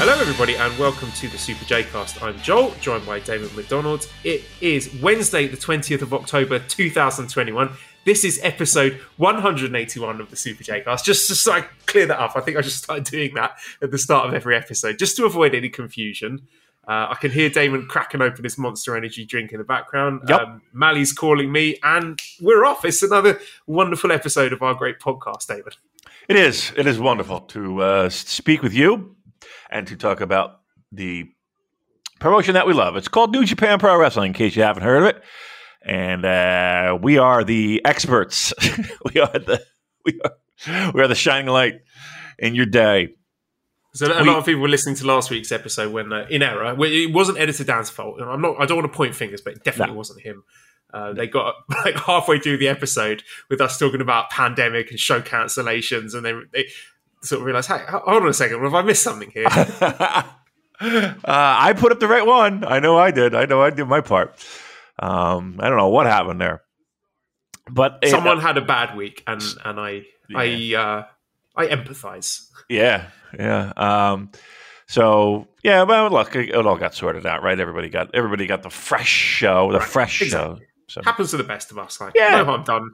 Hello, everybody, and welcome to the Super J Cast. I'm Joel, joined by Damon McDonald. It is Wednesday, the 20th of October, 2021. This is episode 181 of the Super J Cast. Just to so I clear that up, I think I just started doing that at the start of every episode, just to avoid any confusion. Uh, I can hear Damon cracking open his Monster Energy drink in the background. Yep. Um, Mally's calling me, and we're off. It's another wonderful episode of our great podcast, David. It is. It is wonderful to uh, speak with you and to talk about the promotion that we love. It's called New Japan Pro Wrestling, in case you haven't heard of it. And uh, we are the experts. we are the we are we are the shining light in your day. So a We- lot of people were listening to last week's episode when, uh, in error, it wasn't editor Dan's fault. And I'm not. I don't want to point fingers, but it definitely No. wasn't him. Uh, they got like halfway through the episode with us talking about pandemic and show cancellations, and then they sort of realized, "Hey, hold on a second, have I missed something here?" uh, I put up the right one. I know I did. I know I did my part. Um, I don't know what happened there, but it- Someone had a bad week, and and I I uh, I empathize. Yeah, yeah. Um, so yeah, well, look, it, all got sorted out, right? Everybody got everybody got the fresh show, the fresh exactly. show. So Happens to the best of us. Like Yeah. no harm done.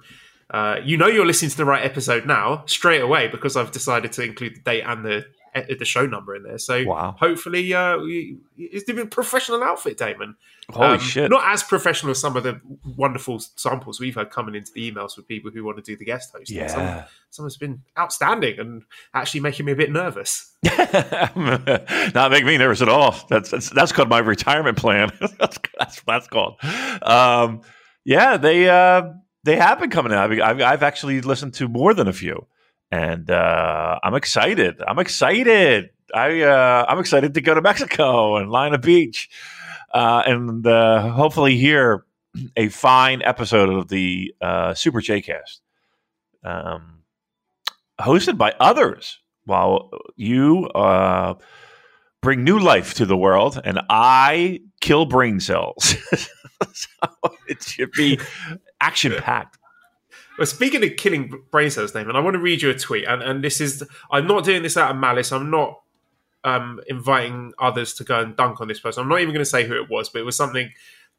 Uh, you know you're listening to the right episode now straight away because I've decided to include the date and the eh, the show number in there. So Wow. hopefully, uh, we- it's a professional outfit, Damon. holy Um, shit! Not as professional as some of the wonderful samples we've had coming into the emails with people who want to do the guest hosting. Some, yeah. someone's been outstanding and actually making me a bit nervous. Not making me nervous at all. That's that's, that's called my retirement plan. that's that's that's called. Um, yeah, they uh, they have been coming out. I've, I've actually listened to more than a few, and uh, I'm excited. I'm excited. I uh, I'm excited to go to Mexico and line a beach, uh, and uh, hopefully hear a fine episode of the uh, Super J Cast, um, hosted by others. While you uh, bring new life to the world, and I kill brain cells. so it should be action packed. Well, speaking of killing brain cells, Damon, I want to read you a tweet, and, and this is I'm not doing this out of malice. I'm not um, inviting others to go and dunk on this person. I'm not even going to say who it was, but it was something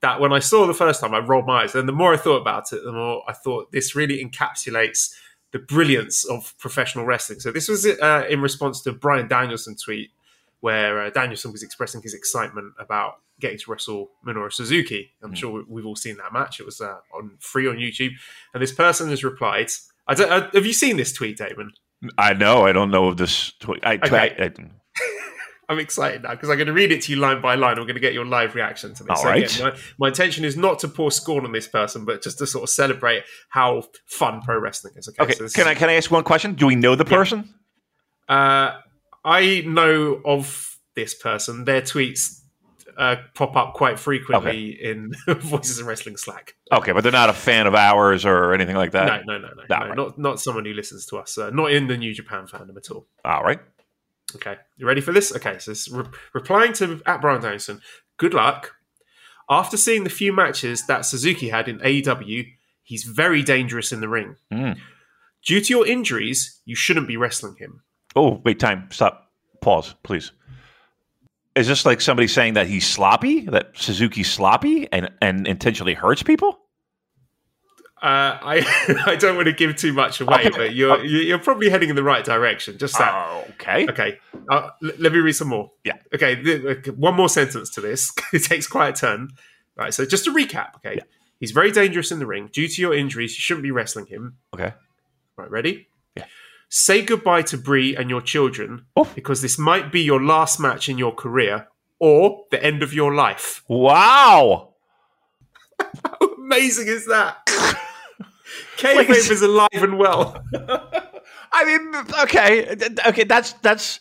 that when I saw the first time, I rolled my eyes. And the more I thought about it, the more I thought this really encapsulates the brilliance of professional wrestling. So this was uh, in response to Bryan Danielson tweet where uh, Danielson was expressing his excitement about getting to wrestle Minoru Suzuki. I'm sure we- we've all seen that match. It was uh, on free on YouTube, and this person has replied. I don't, uh, have you seen this tweet, Damon? I know. I don't know if this. Tw- I, Okay. I, I'm excited now because I'm going to read it to you line by line. I'm going to get your live reaction to this. All right. again, my, my intention is not to pour scorn on this person, but just to sort of celebrate how fun pro wrestling is. Okay, okay. so Can is- I can I ask one question? Do we know the person? Uh, I know of this person. Their tweets uh, pop up quite frequently in Voices of Wrestling Slack. Okay, but they're not a fan of ours or anything like that. no, no, no, no, No, no right. not not someone who listens to us. Uh, not in the New Japan fandom at all. All right. Okay, you ready for this? Okay, so it's re- replying to at Bryan Danielson. Good luck. After seeing the few matches that Suzuki had in AEW, he's very dangerous in the ring. Mm. Due to your injuries, you shouldn't be wrestling him. Oh, wait, time. Stop. Pause, please. Is this like somebody saying that he's sloppy, that Suzuki's sloppy and, and intentionally hurts people? Uh, I I don't want to give too much away, Okay. but you're you're probably heading in the right direction. Just that. Oh, okay. Okay, uh, l- let me read some more. Yeah. Okay, th- one more sentence to this. it takes quite a turn. Right. So just to recap. Okay, Yeah. he's very dangerous in the ring. Due to your injuries, you shouldn't be wrestling him. Okay. Right. Ready? Say goodbye to Brie and your children Oh. because this might be your last match in your career or the end of your life. Wow. How amazing is that? Kayfabe is alive and well. I mean, okay, okay. That's that's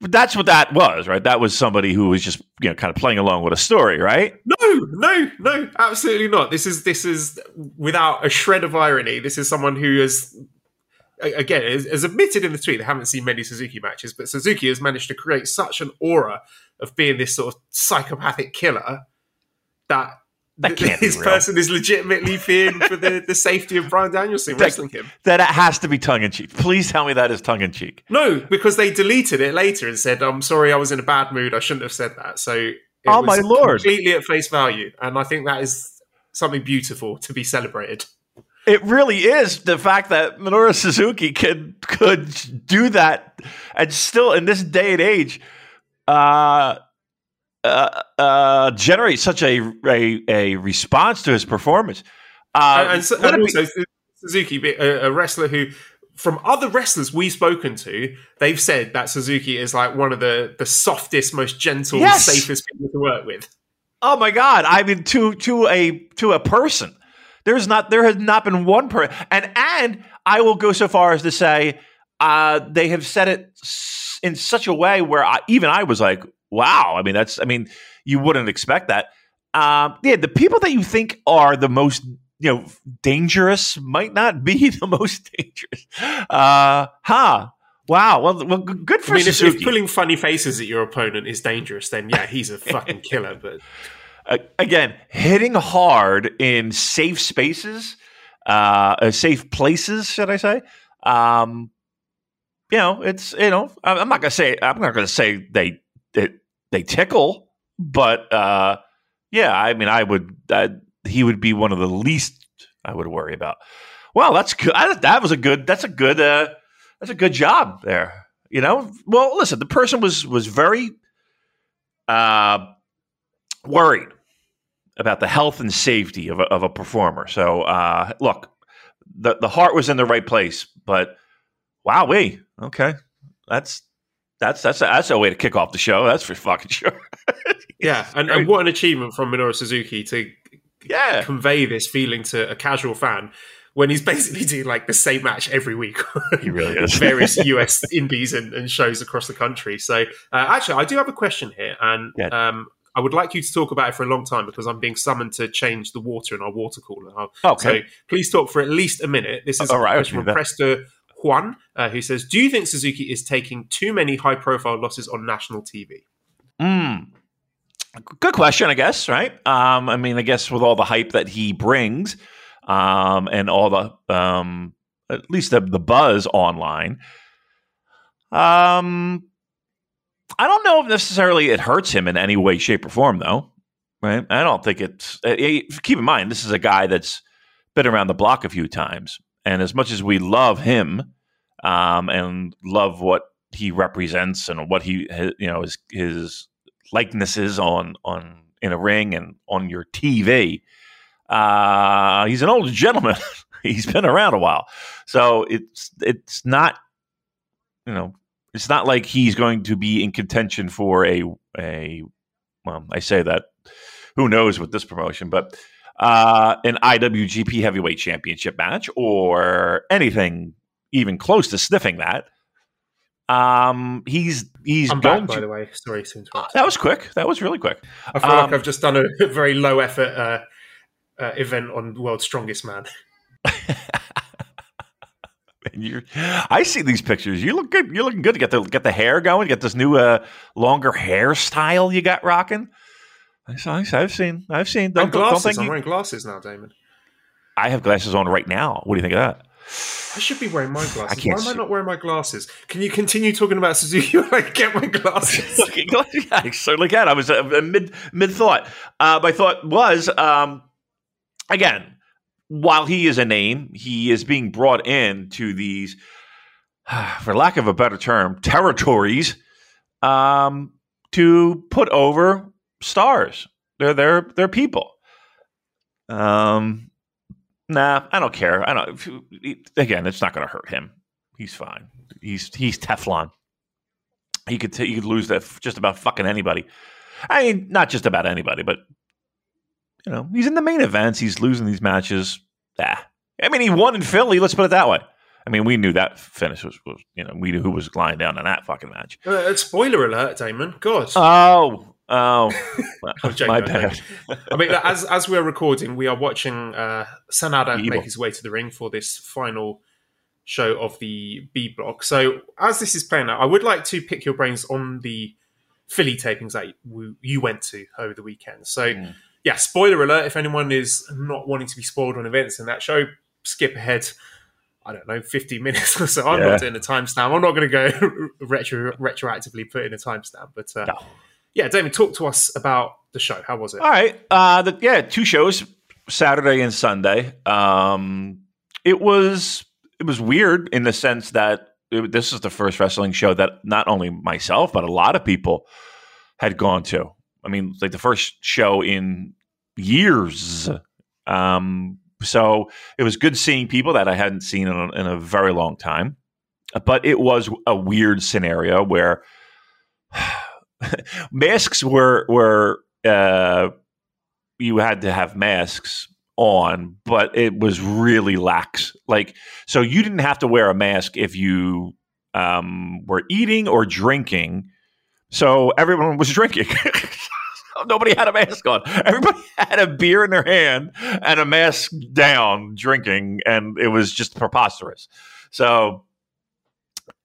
that's what that was, right? That was somebody who was just you know kind of playing along with a story, right? No, no, no, absolutely not. This is this is without a shred of irony. This is someone who has again as admitted in the tweet they haven't seen many Suzuki matches, but Suzuki has managed to create such an aura of being this sort of psychopathic killer that that can't this person is legitimately fearing for the, the safety of Bryan Danielson wrestling him. That it has to be tongue in cheek. Please tell me that is tongue in cheek. No, because they deleted it later and said, "I'm sorry, I was in a bad mood. I shouldn't have said that." So, it Oh, was my lord. completely at face value, and I think that is something beautiful to be celebrated. It really is the fact that Minoru Suzuki could could do that and still in this day and age uh, uh, uh, generate such a, a a response to his performance. Uh, and, and, so- and it be- Suzuki, a, a wrestler who, from other wrestlers we've spoken to, they've said that Suzuki is like one of the the softest, most gentle, Yes. safest people to work with. Oh my God! I mean, to to a to a person, there's not there has not been one person, and and I will go so far as to say uh, they have said it in such a way where I, even I was like, wow. I mean, that's I mean, you wouldn't expect that. Um, yeah, the people that you think are the most you know dangerous might not be the most dangerous. Uh, huh. Wow. Well, well, good for I mean, if, Suzuki. if pulling funny faces at your opponent is dangerous, then yeah, he's a fucking killer. But again, hitting hard in safe spaces, uh, uh, safe places, should I say? Um, you know, it's you know, I'm not gonna say I'm not gonna say they they, they tickle, but uh, yeah, I mean, I would uh, he would be one of the least I would worry about. Well, that's good. I, that was a good. That's a good. Uh, that's a good job there. You know. Well, listen, the person was was very uh, worried about the health and safety of a, of a performer. So, uh, look, the the heart was in the right place, but wow, we okay. That's that's that's a, that's a way to kick off the show. That's for fucking sure. yeah, and, and what an achievement from Minoru Suzuki to yeah, convey this feeling to a casual fan when he's basically doing like the same match every week. he really is. various US indies and, and shows across the country. So, uh, actually, I do have a question here, and Yeah. um, I would like you to talk about it for a long time because I'm being summoned to change the water in our water cooler. Uh, Okay. So, please talk for at least a minute. This is All right, a question I'll from do Presto Juan, uh, who says, "Do you think Suzuki is taking too many high-profile losses on national TV?" Mm. Good question, I guess. Right? Um, I mean, I guess with all the hype that he brings, um, and all the um, at least the, the buzz online, um, I don't know if necessarily it hurts him in any way, shape, or form, though. Right? I don't think it's. Uh, eh, keep in mind, this is a guy that's been around the block a few times, and as much as we love him um, and love what he represents and what he, you know, his his likenesses on on in a ring and on your TV. Uh, he's an old gentleman. he's been around a while, so it's it's not you know it's not like he's going to be in contention for a a well I say that who knows with this promotion, but uh, an IWGP Heavyweight Championship match or anything even close to sniffing that. Um, he's he's I'm going back, by the way. Sorry to interrupt. That was quick. That was really quick. I feel um, like I've just done a very low-effort uh, uh, event on World's Strongest Man. And you're, I see these pictures. You look good. You're looking good. You get the get the hair going. You get this new uh, longer hairstyle you got rocking. I saw- I've seen. I've seen. Don't, And don't think I'm you- wearing glasses now, Damon. I have glasses on right now. What do you think of that? I should be wearing my glasses. I can't Why am I not wearing my glasses? Can you continue talking about Suzuki while I get my glasses? I certainly can. I was uh, mid mid thought. Uh, my thought was um, again, while he is a name, he is being brought in to these, for lack of a better term, territories um, to put over stars. They're they're they're people. Um, nah, I don't care. I don't. Again, it's not going to hurt him. He's fine. He's he's Teflon. He could t- he could lose that f- just about fucking anybody. I mean, not just about anybody, but you know, he's in the main events. He's losing these matches. Ah. I mean, he won in Philly. Let's put it that way. I mean, we knew that finish was, was you know, we knew who was lying down in that fucking match. Uh, spoiler alert, Damon. God. Oh, oh, joking, my bad. I mean, as as we're recording, we are watching uh, Sanada Evil. make his way to the ring for this final show of the B block. So, as this is playing out, I would like to pick your brains on the Philly tapings that you, you went to over the weekend. So, Mm. Yeah, spoiler alert: if anyone is not wanting to be spoiled on events in that show, skip ahead. I don't know, 50 minutes or so. I'm Yeah. not doing a timestamp. I'm not going to go retro, retroactively put in a timestamp. But uh, No. yeah, Damon, talk to us about the show. How was it? All right. Uh, the, yeah, two shows, Saturday and Sunday. Um, it was it was weird in the sense that it, this is the first wrestling show that not only myself but a lot of people had gone to. I mean, like the first show in years. Um, so it was good seeing people that I hadn't seen in a, in a very long time. But it was a weird scenario where masks were were uh, you had to have masks on, but it was really lax. Like, so you didn't have to wear a mask if you um, were eating or drinking. So everyone was drinking. Nobody had a mask on. Everybody had a beer in their hand and a mask down, drinking, and it was just preposterous. So,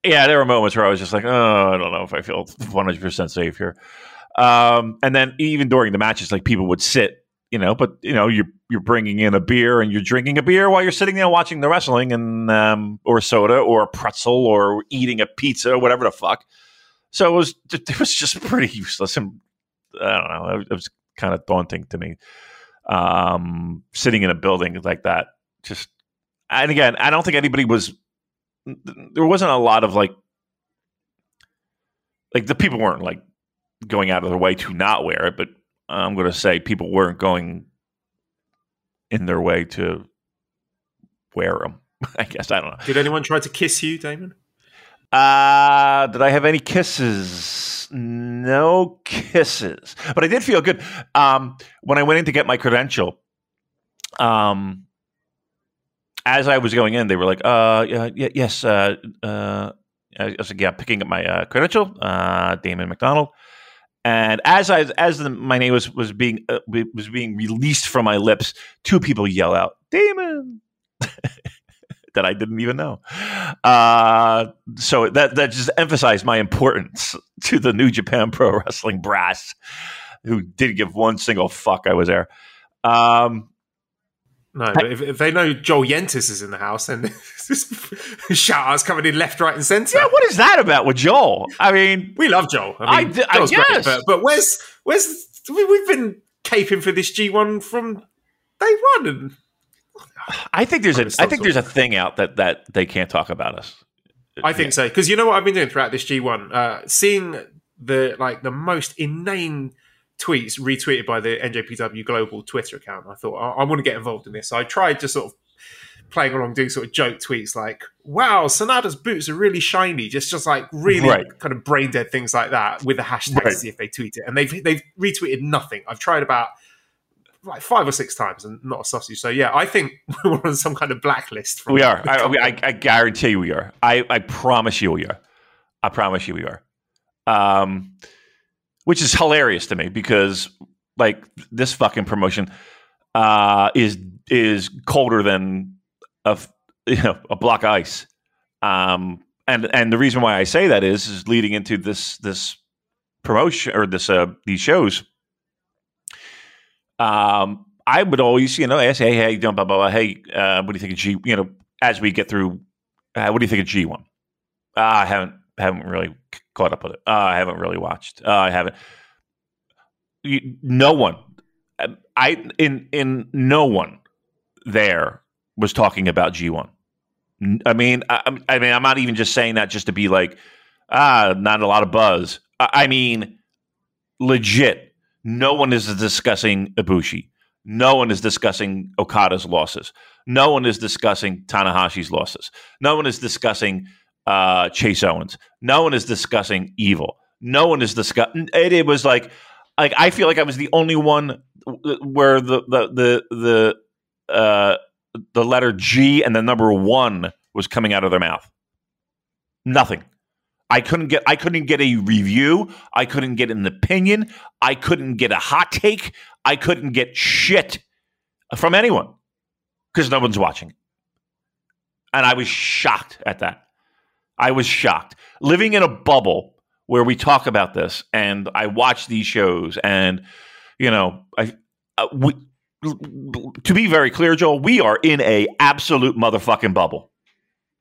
yeah, there were moments where I was just like, oh, I don't know if I feel 100% safe here. Um, and then even during the matches, like people would sit, you know, but you know, you're you're bringing in a beer and you're drinking a beer while you're sitting there watching the wrestling, and um, or soda or a pretzel or eating a pizza or whatever the fuck. So it was it was just pretty useless, and I don't know, it was kind of daunting to me. Um, sitting in a building like that, just and again, I don't think anybody was. There wasn't a lot of like, like the people weren't like going out of their way to not wear it, but I'm going to say people weren't going in their way to wear them. I guess I don't know. Did anyone try to kiss you, Damon? Uh, did I have any kisses? No kisses, but I did feel good. Um, when I went in to get my credential, um, as I was going in, they were like, "Uh, yeah, yeah yes, uh, uh." I was like, "Yeah, picking up my uh, credential, uh, Damon McDonald." And as I as the, my name was was being uh, was being released from my lips, two people yell out, "Damon!" that I didn't even know. Uh, so that that just emphasized my importance to the New Japan Pro Wrestling brass, who didn't give one single fuck I was there. Um, No, but if, if they know Joel Yentis is in the house, then shout outs coming in left, right, and centre. yeah, what is that about with Joel? I mean, we love Joel. I I mean, d- I Joel's great, but, but where's where's we, we've been caping for this G1 from day one, and I think there's a I think there's a thing out that that they can't talk about us. I think so because you know what I've been doing throughout this G1, uh, seeing the like the most inane tweets retweeted by the NJPW Global Twitter account. I thought I, I want to get involved in this. So I tried to sort of playing along, doing sort of joke tweets like, "Wow, Sanada's boots are really shiny," just just like really Right. kind of brain dead things like that with the hashtag to Right. see if they tweet it, and they've they've retweeted nothing. I've tried about. Like five or six times and not a sausage. So yeah, I think we're on some kind of blacklist. We are. I, I, I guarantee you we are. I, I promise you we are. I promise you we are. Um, which is hilarious to me because like this fucking promotion uh, is is colder than a you know a block of ice. Um, and and the reason why I say that is is leading into this this promotion or this uh, these shows. Um, I would always, you know, ask, hey, hey, blah, blah, blah, hey, uh, what do you think of G? You know, as we get through, uh, what do you think of G one? Uh, I haven't haven't really caught up with it. Uh, I haven't really watched. Uh, I haven't. You, no one, um, I in in no one there was talking about G one. I mean, I, I mean, I'm not even just saying that just to be like, ah, not a lot of buzz. I, I mean, legit, no one is discussing Ibushi. No one is discussing Okada's losses. No one is discussing Tanahashi's losses. No one is discussing uh, Chase Owens. No one is discussing Evil. No one is discussing. It, it was like, like I feel like I was the only one where the the the the uh, the letter G and the number one was coming out of their mouth. Nothing. I couldn't get I couldn't get a review. I couldn't get an opinion. I couldn't get a hot take. I couldn't get shit from anyone because no one's watching. And I was shocked at that. I was shocked. Living in a bubble where we talk about this and I watch these shows and you know, I uh, we, to be very clear, Joel, we are in a absolute motherfucking bubble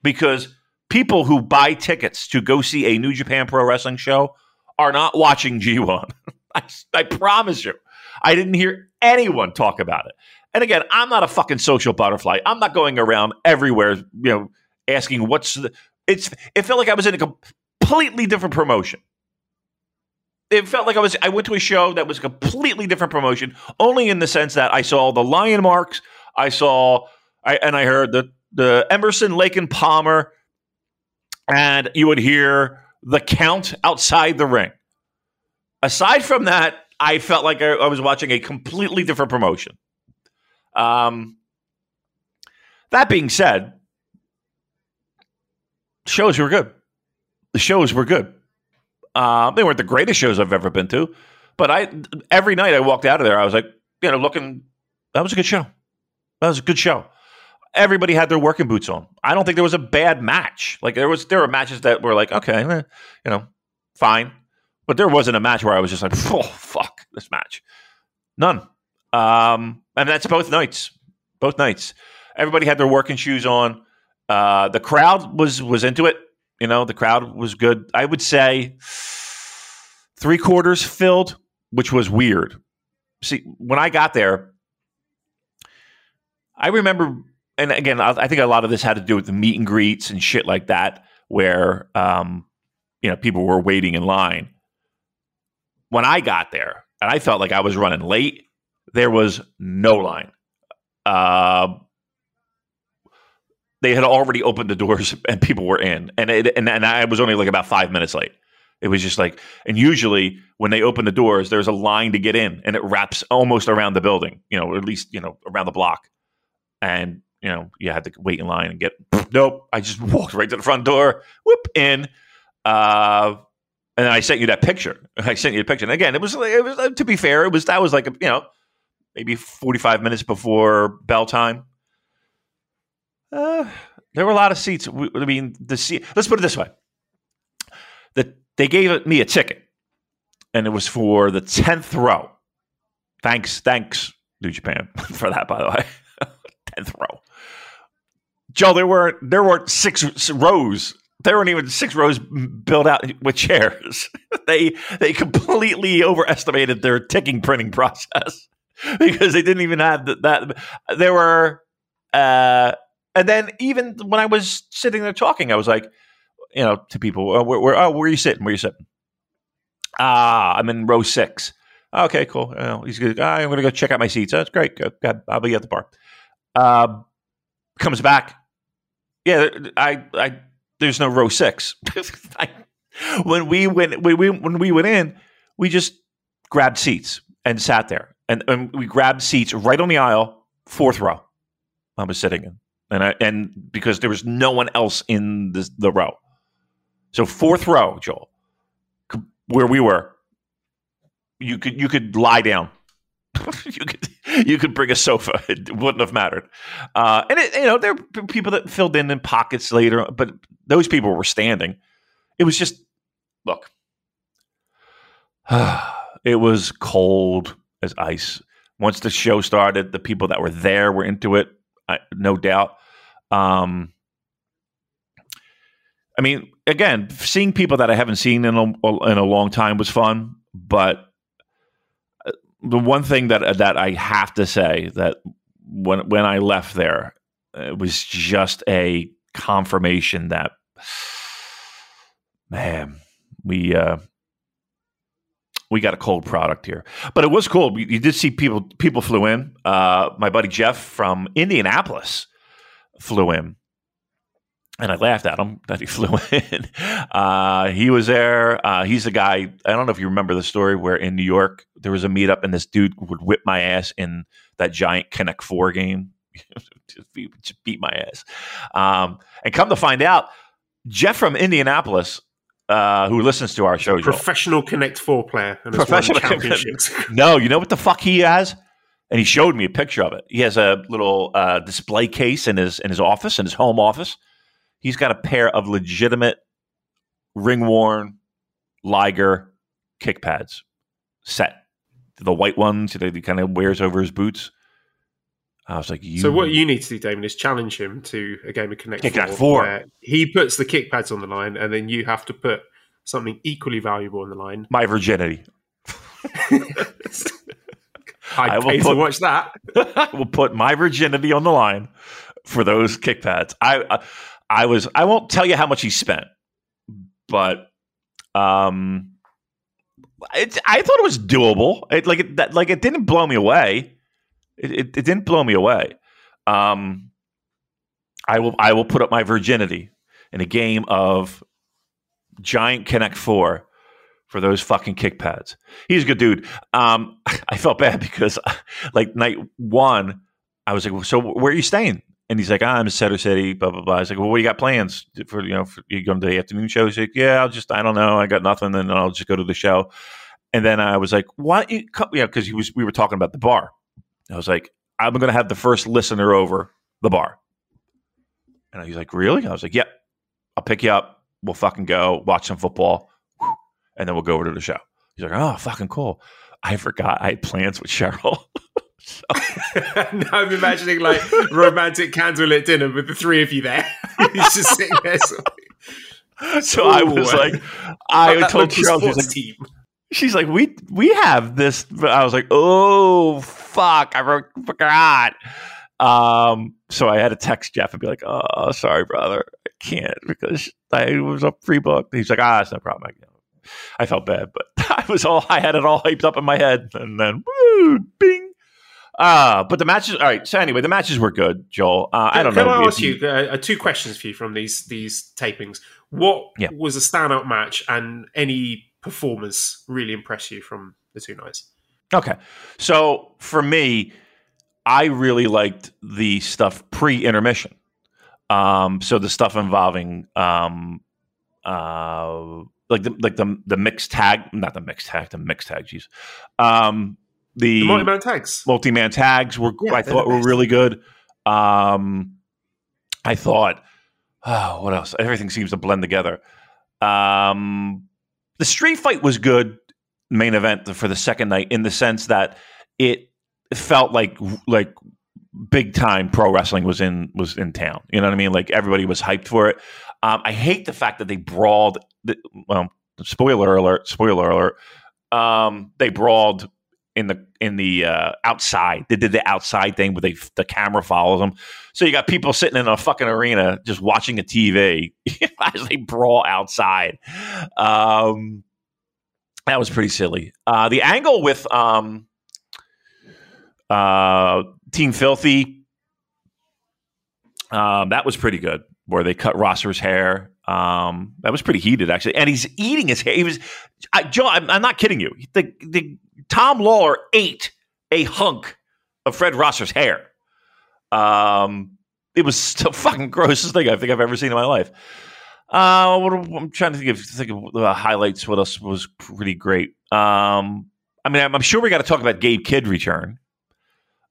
because people who buy tickets to go see a New Japan Pro Wrestling show are not watching G1. I, I promise you. I didn't hear anyone talk about it. And again, I'm not a fucking social butterfly. I'm not going around everywhere, you know, asking what's the. It's. It felt like I was in a completely different promotion. It felt like I was. I went to a show that was a completely different promotion, only in the sense that I saw the lion marks. I saw, I and I heard the the Emerson, Lake and Palmer, and you would hear the count outside the ring. Aside from that, I felt like I, I was watching a completely different promotion. Um, that being said, shows were good. The shows were good. Uh, they weren't the greatest shows I've ever been to, but I every night I walked out of there, I was like, you know, looking. That was a good show. That was a good show. Everybody had their working boots on. I don't think there was a bad match. Like there was, there were matches that were like, okay, eh, you know, fine. But there wasn't a match where I was just like, oh fuck this match. None. Um, and that's both nights. Both nights. Everybody had their working shoes on. Uh, the crowd was was into it. You know, the crowd was good. I would say three quarters filled, which was weird. See, when I got there, I remember, and again, I think a lot of this had to do with the meet and greets and shit like that, where um, you know people were waiting in line when I got there, and I felt like I was running late, there was no line. Uh, they had already opened the doors and people were in, and it, and and I was only like about five minutes late. It was just like, and usually when they open the doors, there's a line to get in, and it wraps almost around the building, you know, or at least you know around the block, and you know you had to wait in line and get. Nope, I just walked right to the front door, whoop in. Uh, and I sent you that picture. I sent you a picture. And again, it was it was uh, to be fair, it was that was like a, you know maybe forty five minutes before bell time. Uh, there were a lot of seats. I mean, the seat. Let's put it this way: that they gave me a ticket, and it was for the tenth row. Thanks, thanks, New Japan, for that. By the way, tenth row. Joe, there were there were six rows there weren't even six rows built out with chairs. they they completely overestimated their ticking printing process because they didn't even have the, that. There were, uh, and then even when I was sitting there talking, I was like, you know, to people, oh, where, where, oh, where are you sitting? Where are you sitting? Ah, I'm in row six. Okay, cool. He's good. Ah, I'm going to go check out my seats. That's great. Good. I'll be at the bar. Uh, comes back. Yeah, I I there's no row six. when we went when we when we went in, we just grabbed seats and sat there, and, and we grabbed seats right on the aisle, fourth row. I was sitting in, and I and because there was no one else in the, the row, so fourth row, Joel, where we were, you could you could lie down. you could you could bring a sofa; it wouldn't have mattered. Uh, and it, you know, there were people that filled in in pockets later, but those people were standing. It was just look. it was cold as ice. Once the show started, the people that were there were into it, no doubt. Um, I mean, again, seeing people that I haven't seen in a, in a long time was fun, but the one thing that that I have to say that when when I left there, it was just a confirmation that man, we uh, we got a cold product here. But it was cool. You did see people people flew in. Uh, my buddy Jeff from Indianapolis flew in and I laughed at him that he flew in. Uh, he was there. Uh, he's the guy. I don't know if you remember the story where in New York there was a meetup and this dude would whip my ass in that giant Connect Four game just, beat, my ass. Um, and come to find out, Jeff from Indianapolis, uh, who listens to our show, Joel, Professional Connect Four player and Professional championships. no, you know what the fuck he has? And he showed me a picture of it. He has a little uh, display case in his in his office, in his home office. He's got a pair of legitimate ring worn Liger kick pads set. The white ones that he kind of wears over his boots. I was like, you. So what you need to do, Damon, is challenge him to a game of Connect Kick Four, Four. where he puts the kick pads on the line, and then you have to put something equally valuable on the line. my virginity. I I'd will put- to watch that. I will put my virginity on the line for those kick pads. I, I I was I won't tell you how much he spent, but um, it, I thought it was doable. It, like it that, like it didn't blow me away. It, it, it didn't blow me away. Um, I will I will put up my virginity in a game of Giant Connect Four for those fucking kick pads. He's a good dude. Um, I felt bad because like night one, I was like, "So where are you staying?" And he's like, ah, "I'm in Center City." Blah blah blah. Was like, "Well, what do you got plans for you know? For, you going to the afternoon show?" He's like, "Yeah, I'll just I don't know. I got nothing, and I'll just go to the show." And then I was like, "Why don't you?" Come? Yeah, because he was we were talking about the bar. I was like, "I'm going to have the first listener over the bar," and he's like, "Really?" I was like, "Yep, I'll pick you up. We'll fucking go watch some football, and then we'll go over to the show." He's like, "Oh, fucking cool." I forgot I had plans with Cheryl. now I'm imagining like romantic candlelit dinner with the three of you there. He's just sitting there. of- so I was like, I told Cheryl, she's like, team. she's like, we we have this. But I was like, oh fuck, I wrote, forgot. Um, so I had to text Jeff and be like, oh, sorry, brother, I can't because I was a free book. He's like, ah, it's no problem. I, I felt bad, but I was all I had it all hyped up in my head, and then woo, bing. Uh, but the matches, all right. So anyway, the matches were good, Joel. Uh, I don't Can know. I ask you uh, two questions for you from these these tapings? What Yeah. was a standout match, and any performers really impress you from the two nights? Okay. So for me, I really liked the stuff pre intermission. Um, so the stuff involving um, uh, like the like the the mixed tag, not the mixed tag, the mixed tag. Jeez. Um, the The Mighty Man tags. multi man tags were Yeah, I thought were best. really good. Um, I thought, oh, what else? Everything seems to blend together. Um, the street fight was good. Main event for the second night in the sense that it felt like like big time pro wrestling was in was in town. You know what I mean? Like everybody was hyped for it. Um, I hate the fact that they brawled. The, well, spoiler alert! Spoiler alert! Um, they brawled in the in the uh, outside. They did the outside thing where they the camera follows them. So you got people sitting in a fucking arena just watching a TV as they brawl outside. Um, that was pretty silly. Uh, the angle with um, uh, Team Filthy, um, that was pretty good. Where they cut Rosser's hair. Um, that was pretty heated actually, and he's eating his hair. He was, I, Joe. I'm, I'm not kidding you. The, the Tom Lawlor ate a hunk of Fred Rosser's hair. Um, it was the fucking grossest thing I think I've ever seen in my life. Uh, what, I'm trying to think of think of the highlights. What else was pretty great? Um, I mean, I'm, I'm sure we got to talk about Gabe Kidd return.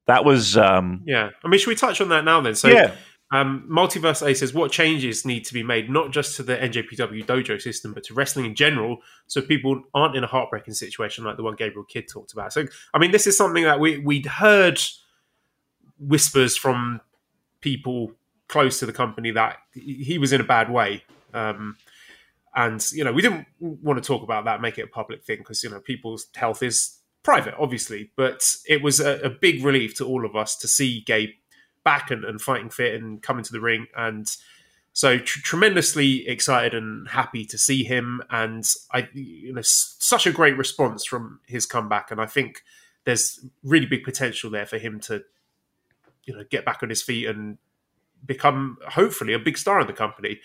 That was um, Yeah, I mean, should we touch on that now then? So, yeah. Um, Multiverse A says what changes need to be made, not just to the NJPW dojo system, but to wrestling in general, so people aren't in a heartbreaking situation like the one Gabriel Kidd talked about. So, I mean, this is something that we we'd heard whispers from people close to the company that he was in a bad way. Um, and you know, we didn't want to talk about that, make it a public thing, because you know, people's health is private, obviously. But it was a, a big relief to all of us to see Gabe back and, and fighting fit and coming to the ring. And so tr- tremendously excited and happy to see him. And I, you know, s- such a great response from his comeback. And I think there's really big potential there for him to, you know, get back on his feet and become hopefully a big star in the company.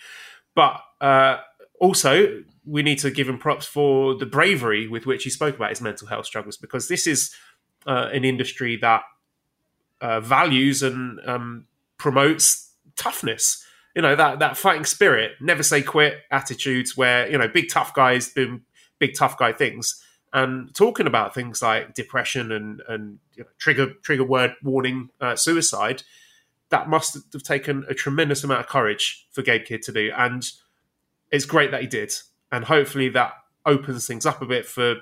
But uh, also, we need to give him props for the bravery with which he spoke about his mental health struggles because this is uh, an industry that uh, values and um, promotes toughness. You know that that fighting spirit, never say quit attitudes, where you know big tough guys doing big tough guy things and talking about things like depression and and you know, trigger trigger word warning uh, suicide. That must have taken a tremendous amount of courage for Gabe Kidd to do, and it's great that he did. And hopefully that opens things up a bit for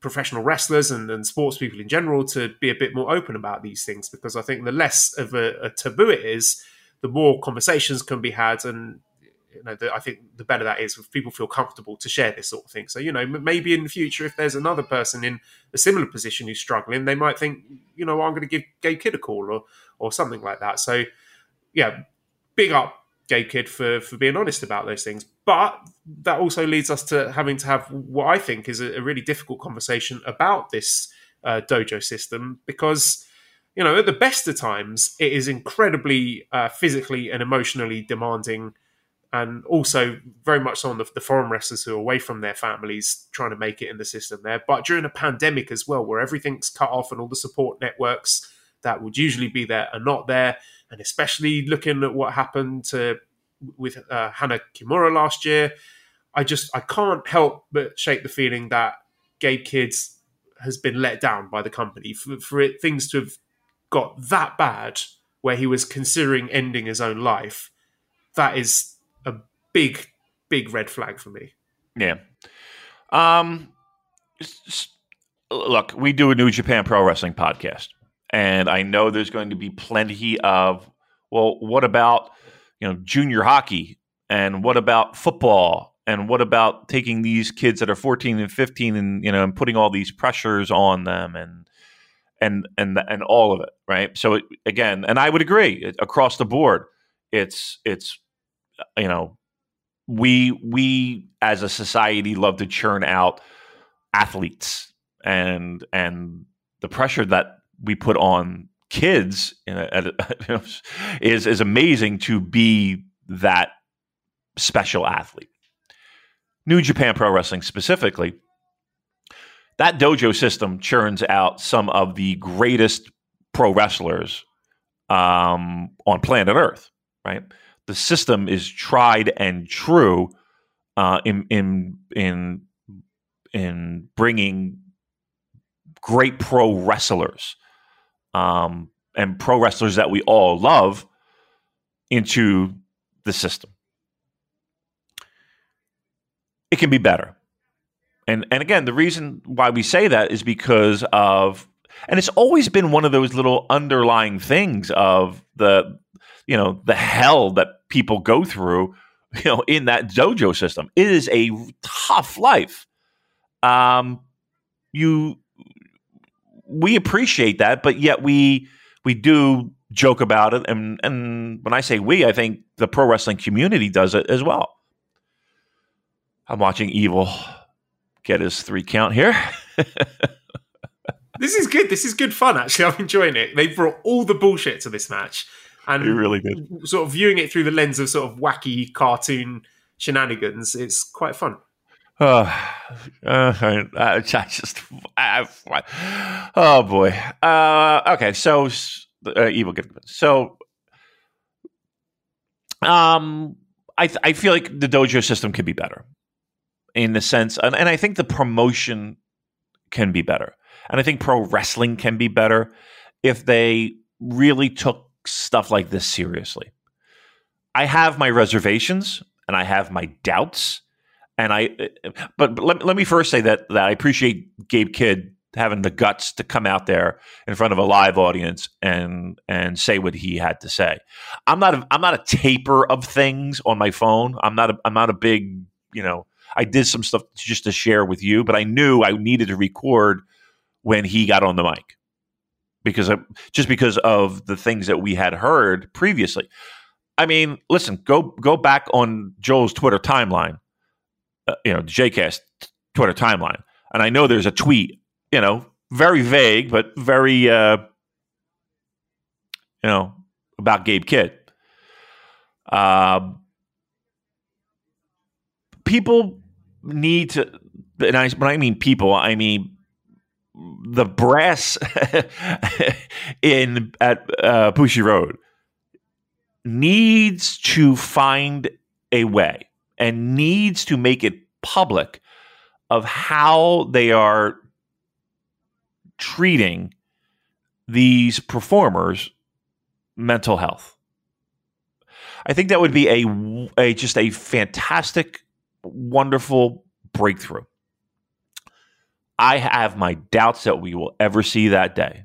professional wrestlers and, and sports people in general to be a bit more open about these things because I think the less of a, a taboo it is, the more conversations can be had and you know, the, I think the better that is if people feel comfortable to share this sort of thing. So, you know, maybe in the future, if there's another person in a similar position who's struggling, they might think, you know, I'm going to give Gabe Kidd a call or or something like that. So, yeah, big up Gabe Kidd for for being honest about those things. But that also leads us to having to have what I think is a, a really difficult conversation about this uh, dojo system because you know at the best of times it is incredibly uh, physically and emotionally demanding and also very much so on the, the, foreign wrestlers who are away from their families trying to make it in the system there. But during a pandemic as well, where everything's cut off and all the support networks that would usually be there are not there, and especially looking at what happened to with uh, Hana Kimura last year, I just I can't help but shake the feeling that Gabe Kidd's has been let down by the company for, for it things to have got that bad where he was considering ending his own life. That is a big, big red flag for me. Yeah. Um, look, we do a New Japan Pro Wrestling podcast, and I know there's going to be plenty of well, what about you know junior hockey, and what about football, and what about taking these kids that are 14 and 15, and you know, and putting all these pressures on them, and and and and all of it, right? So again, and I would agree across the board, it's it's you know we we as a society love to churn out athletes and and the pressure that we put on kids a, know, is is amazing to be that special athlete. New Japan Pro Wrestling specifically, that dojo system churns out some of the greatest pro wrestlers um, on planet Earth, right? the system is tried and true uh, in in in in bringing great pro wrestlers um, and pro wrestlers that we all love into the system. It can be better. And and again, the reason why we say that is because of and it's always been one of those little underlying things of the you know the hell that people go through you know in that dojo system it is a tough life um you we appreciate that but yet we we do joke about it. And and when i say we i think the pro wrestling community does it as well. I'm watching evil get his three count here. This is good. This is good fun actually. I'm enjoying it. They brought all the bullshit to this match and you really did. Sort of viewing it through the lens of sort of wacky cartoon shenanigans, it's quite fun. Oh, uh, I just, I, oh boy. Uh, okay, so uh, evil gift. So, um, I th- I feel like the dojo system could be better in the sense, and, and I think the promotion can be better, and I think pro wrestling can be better if they really took stuff like this seriously. I have my reservations and I have my doubts. And I, but, but let, let me first say that, that I appreciate Gabe Kidd having the guts to come out there in front of a live audience and and say what he had to say. I'm not a, I'm not a taper of things on my phone. I'm not a, I'm not a big you know. I did some stuff just to share with you, but I knew I needed to record when he got on the mic because of, just because of the things that we had heard previously. I mean, listen, go go back on Joel's Twitter timeline, uh, you know, JCast Twitter timeline, and I know there's a tweet, you know, very vague but very, uh, you know, about Gabe Kidd. Uh, people need to, and I, when I mean people, I mean the brass in at uh, Bushiroad needs to find a way and needs to make it public of how they are treating these performers mental health. I think that would be a, a just a fantastic wonderful breakthrough. I have my doubts that we will ever see that day.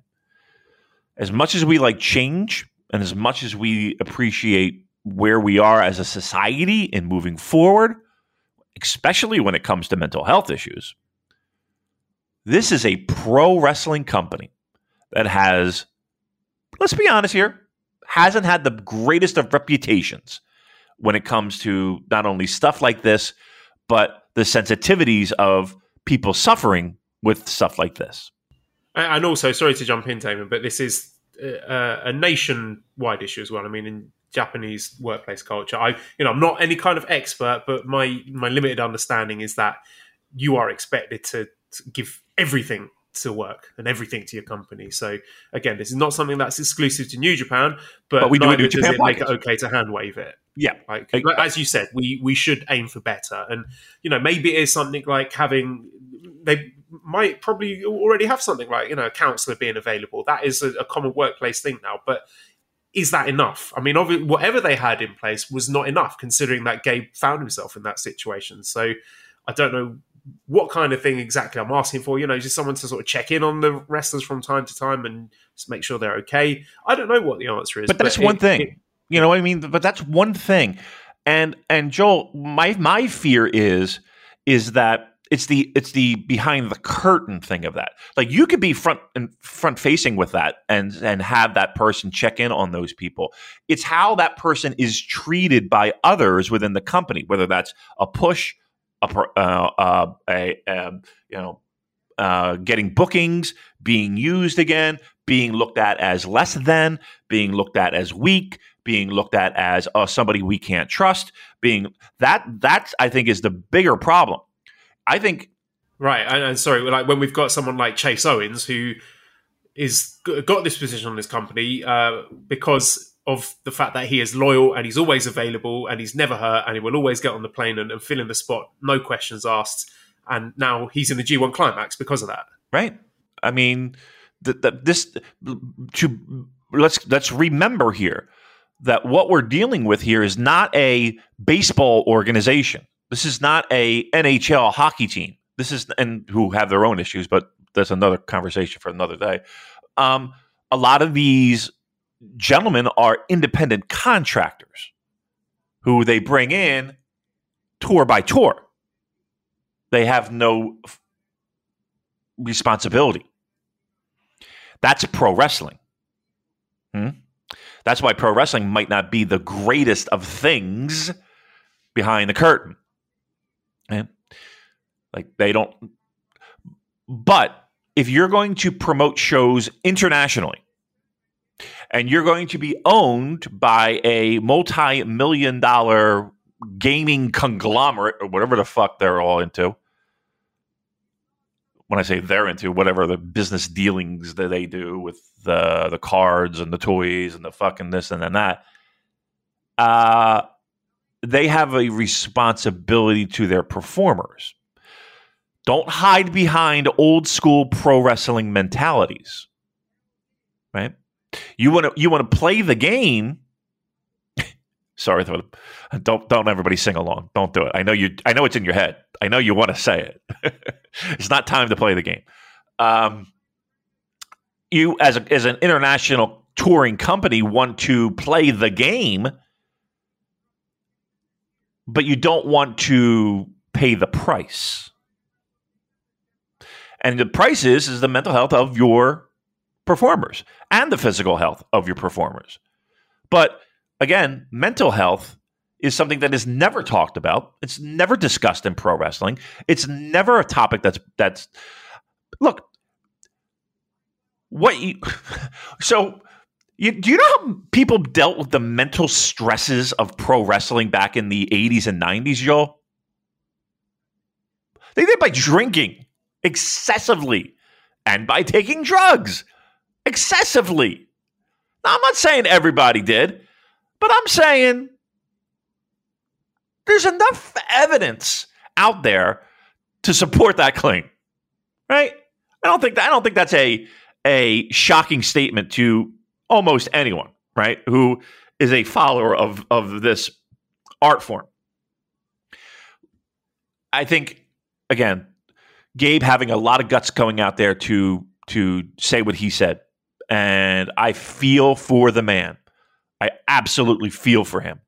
As much as we like change and as much as we appreciate where we are as a society in moving forward especially when it comes to mental health issues. This is a pro wrestling company that has, let's be honest here, hasn't had the greatest of reputations when it comes to not only stuff like this, but the sensitivities of people suffering with stuff like this. And also, sorry to jump in, Damon, but this is uh, a nationwide issue as well. I mean, in Japanese workplace culture. I, you know, I'm not any kind of expert, but my my limited understanding is that you are expected to, to give everything to work and everything to your company. So again, this is not something that's exclusive to New Japan, but, but we do it in Japan it make it okay to hand wave it. Yeah, like, like as you said, we we should aim for better, and you know maybe it is something like having they might probably already have something like you know a counselor being available. That is a, a common workplace thing now, but is that enough? I mean, whatever they had in place was not enough, considering that Gabe found himself in that situation. So I don't know what kind of thing exactly I'm asking for. You know, just someone to sort of check in on the wrestlers from time to time and just make sure they're okay. I don't know what the answer is, but that's but one it, thing. It, you know what I mean? But that's one thing. And and Joel, my my fear is is that it's the it's the behind the curtain thing of that. Like you could be front and front facing with that and and have that person check in on those people. It's how that person is treated by others within the company, whether that's a push, a uh, uh, a, a, you know uh, getting bookings, being used again, being looked at as less than, being looked at as weak, being looked at as uh, somebody we can't trust. Being that that I think is the bigger problem I think right. And, and, sorry, like when we've got someone like Chase Owens who is got this position on this company uh, because of the fact that he is loyal and he's always available and he's never hurt and he will always get on the plane and, and fill in the spot, no questions asked. And now he's in the G1 climax because of that. Right. I mean, the, the, this to let's let's remember here that what we're dealing with here is not a baseball organization. This is not a NHL hockey team. This is and who have their own issues, but that's another conversation for another day. Um, a lot of these gentlemen are independent contractors who they bring in tour by tour. They have no f- responsibility. That's pro wrestling. Hmm? That's why pro wrestling might not be the greatest of things behind the curtain. Right? Like they don't. But if you're going to promote shows internationally, and you're going to be owned by a multi-million dollar gaming conglomerate or whatever the fuck they're all into. When I say they're into whatever the business dealings that they do with the the cards and the toys and the fucking this and then that, uh, they have a responsibility to their performers. Don't hide behind old school pro wrestling mentalities. Right? You want to you want to play the game. Sorry, don't don't everybody sing along. Don't do it. I know you. I know it's in your head. I know you want to say it. it's not time to play the game. Um, you as a, as an international touring company want to play the game but you don't want to pay the price. And the price is is the mental health of your performers and the physical health of your performers. But again, mental health is something that is never talked about. It's never discussed in pro wrestling. It's never a topic that's that's look what you so you, do you know how people dealt with the mental stresses of pro wrestling back in the 80s and 90s, Joe? They did by drinking excessively and by taking drugs excessively. Now, I'm not saying everybody did, but I'm saying there's enough evidence out there to support that claim, right? I don't think that, I don't think that's a a shocking statement to almost anyone, right? Who is a follower of of this art form. I think again, Gabe having a lot of guts going out there to to say what he said, and I feel for the man. I absolutely feel for him.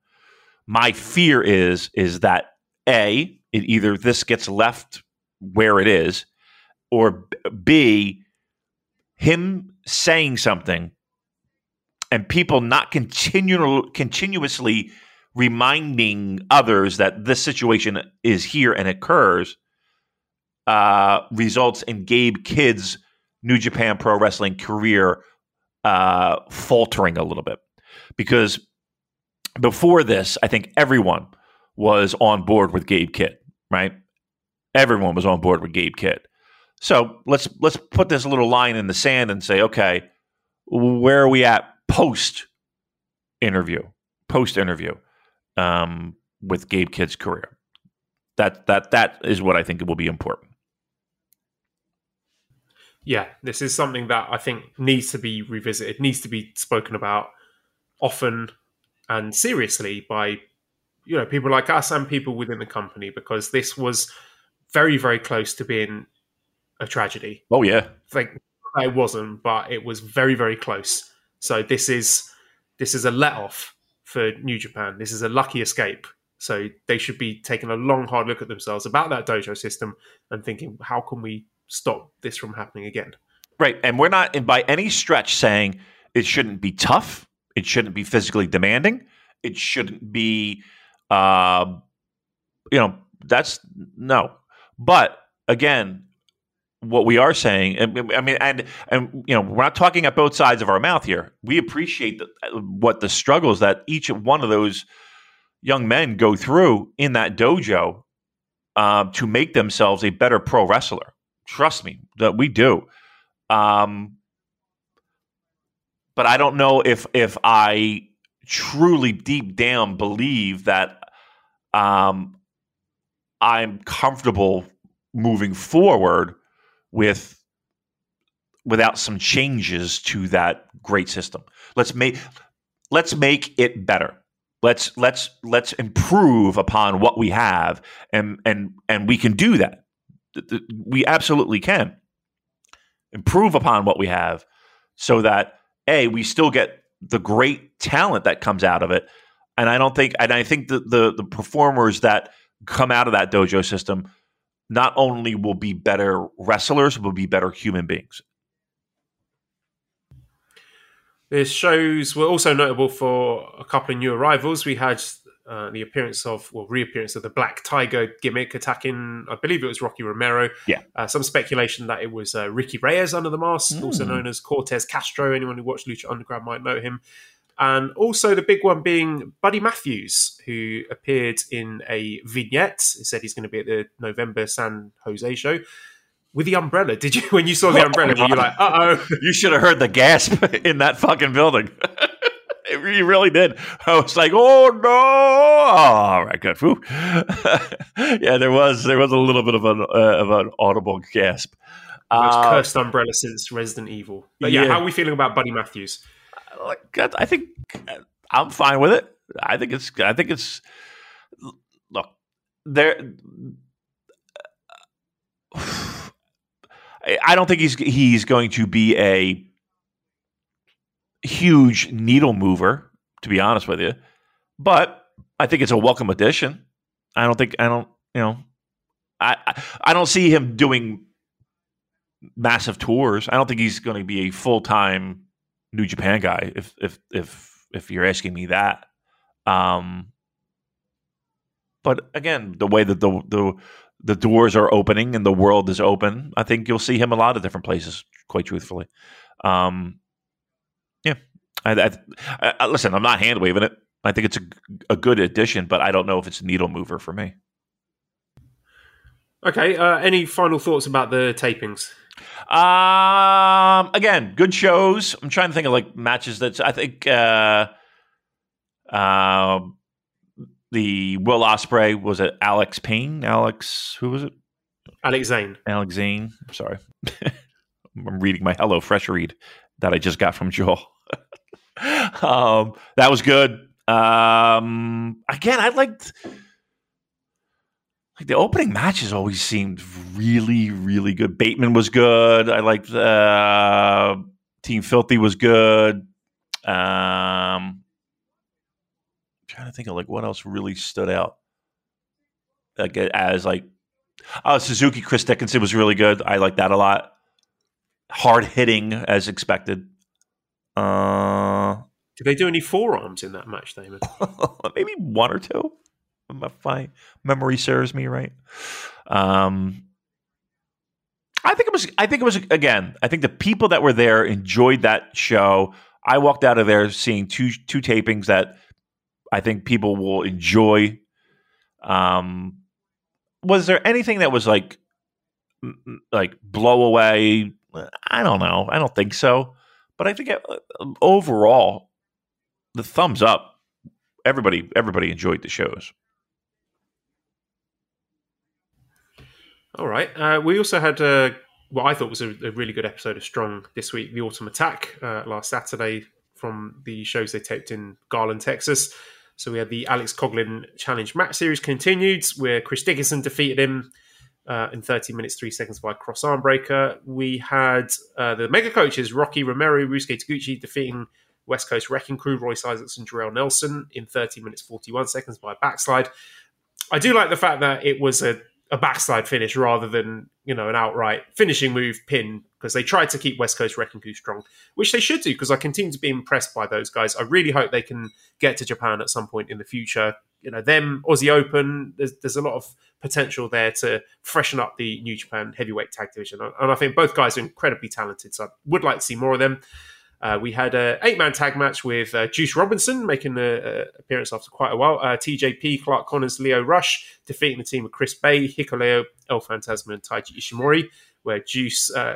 My fear is is that a it either this gets left where it is, or b him saying something and people not continu- continuously reminding others that this situation is here and occurs uh, results in Gabe Kidd's New Japan Pro Wrestling career uh, faltering a little bit. Because before this, I think everyone was on board with Gabe Kidd, right? Everyone was on board with Gabe Kidd. So let's let's put this little line in the sand and say, okay, where are we at post interview, post interview um, with Gabe Kidd's career? That that that is what I think will be important. Yeah, this is something that I think needs to be revisited, needs to be spoken about often and seriously by you know people like us and people within the company because this was very very close to being a tragedy. Oh yeah, like it wasn't, but it was very very close. So this is this is a let off for New Japan. This is a lucky escape. So they should be taking a long hard look at themselves about that dojo system and thinking, how can we stop this from happening again? Right, and we're not by any stretch saying it shouldn't be tough. It shouldn't be physically demanding. It shouldn't be, uh, you know, that's no. But again, what we are saying, I mean, and and you know, we're not talking at both sides of our mouth here. We appreciate the, what the struggles that each one of those young men go through in that dojo uh, to make themselves a better pro wrestler. Trust me, that we do. Um, but I don't know if if I truly deep down believe that um, I'm comfortable moving forward with without some changes to that great system. Let's make let's make it better. Let's let's let's improve upon what we have and and and we can do that. We absolutely can improve upon what we have so that a we still get the great talent that comes out of it. And I don't think and I think the the, the performers that come out of that dojo system not only will be better wrestlers, will be better human beings. These shows were also notable for a couple of new arrivals. We had uh, the appearance of, well, reappearance of the Black Tiger gimmick attacking, I believe it was Rocky Romero. Yeah. Uh, some speculation that it was uh, Ricky Reyes under the mask, mm. also known as Cortez Castro. Anyone who watched Lucha Underground might know him and also the big one being Buddy Matthews, who appeared in a vignette. He said he's going to be at the November San Jose show with the umbrella. Did you, when you saw the umbrella, were you like, uh oh? You should have heard the gasp in that fucking building. you really did. I was like, oh no! all right, good. yeah, there was there was a little bit of an uh, of an audible gasp. Most uh, cursed umbrella since Resident Evil. But yeah, yeah, how are we feeling about Buddy Matthews? Like I think I'm fine with it. I think it's I think it's look there. I don't think he's he's going to be a huge needle mover, to be honest with you. But I think it's a welcome addition. I don't think I don't you know I I, I don't see him doing massive tours. I don't think he's going to be a full time New Japan guy. If if if if you're asking me that, um, but again, the way that the the the doors are opening and the world is open, I think you'll see him a lot of different places. Quite truthfully, um, yeah. I, I, I, listen, I'm not hand waving it. I think it's a, a good addition, but I don't know if it's a needle mover for me. Okay. Uh, any final thoughts about the tapings? Um, again, good shows. I'm trying to think of like matches that I think. Uh, uh, the Will Ospreay was it Alex Payne? Alex, who was it? Alex Zane. Alex Zane. Sorry, I'm reading my Hello Fresh read that I just got from Joel. um, that was good. Um, again, I liked like the opening matches always seemed really, really good. Bateman was good. I liked uh, Team Filthy was good. Um, trying to think of like what else really stood out. Like as like oh Suzuki Chris Dickinson was really good. I like that a lot. Hard hitting as expected. Uh, Did they do any forearms in that match, Damon? maybe one or two. If my memory serves me right. Um, I think it was. I think it was again. I think the people that were there enjoyed that show. I walked out of there seeing two two tapings that I think people will enjoy. Um, was there anything that was like like blow away? I don't know. I don't think so. But I think uh, overall, the thumbs up. Everybody, everybody enjoyed the shows. All right. Uh, we also had uh, what I thought was a, a, really good episode of Strong this week, the Autumn Attack, uh, last Saturday from the shows they taped in Garland, Texas. So we had the Alex Coughlin Challenge match series continued, where Chris Dickinson defeated him uh, in 30 minutes, 3 seconds by cross arm breaker. We had uh, the mega coaches, Rocky Romero, Ryusuke Taguchi, defeating West Coast Wrecking Crew, Royce Isaacs and Jorel Nelson in 30 minutes, 41 seconds by backslide. I do like the fact that it was a a backslide finish rather than you know an outright finishing move pin because they tried to keep West Coast Crew strong, which they should do because I continue to be impressed by those guys. I really hope they can get to Japan at some point in the future. You know, them Aussie Open. There's there's a lot of potential there to freshen up the New Japan heavyweight tag division, and I think both guys are incredibly talented. So I would like to see more of them. Uh, we had an eight man tag match with uh, Juice Robinson making an appearance after quite a while. Uh, TJP, Clark Connors, Lio Rush defeating the team of Chris Bey, Hikuleo, El Phantasma, and Taiji Ishimori, where Juice uh,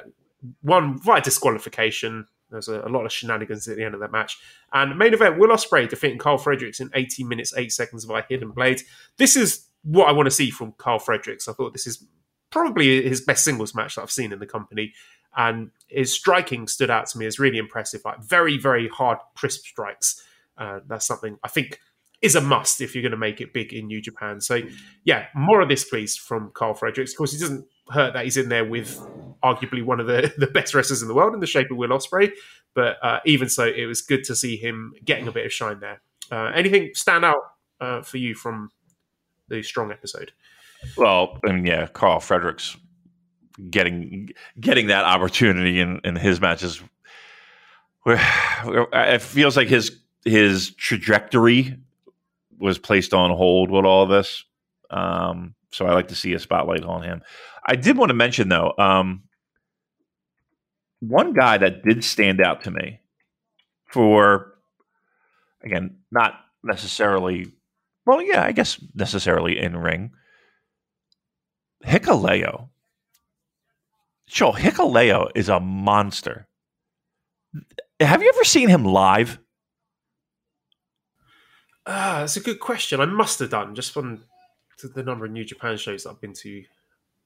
won via disqualification. There was a, a, lot of shenanigans at the end of that match. And main event, Will Ospreay defeating Karl Fredericks in 18 minutes, 8 seconds via Hidden Blade. This is what I want to see from Karl Fredericks. I thought this is probably his best singles match that I've seen in the company and his striking stood out to me as really impressive. Like very, very hard, crisp strikes. Uh, that's something I think is a must if you're going to make it big in New Japan. So, yeah, more of this, please, from Karl Fredericks. Of course, it doesn't hurt that he's in there with arguably one of the, the best wrestlers in the world in the shape of Will Ospreay. But uh, even so, it was good to see him getting a bit of shine there. Uh, anything stand out uh, for you from the strong episode? Well, I mean, yeah, Karl Fredericks getting getting that opportunity in, in his matches. It feels like his his trajectory was placed on hold with all this. Um, so I like to see a spotlight on him. I did want to mention though, um, one guy that did stand out to me for again, not necessarily well, yeah, I guess necessarily in ring. Hikuleo Joel Hikuleo is a monster. Have you ever seen him live? Ah, that's a good question. I must have done just from the number of New Japan shows that I've been to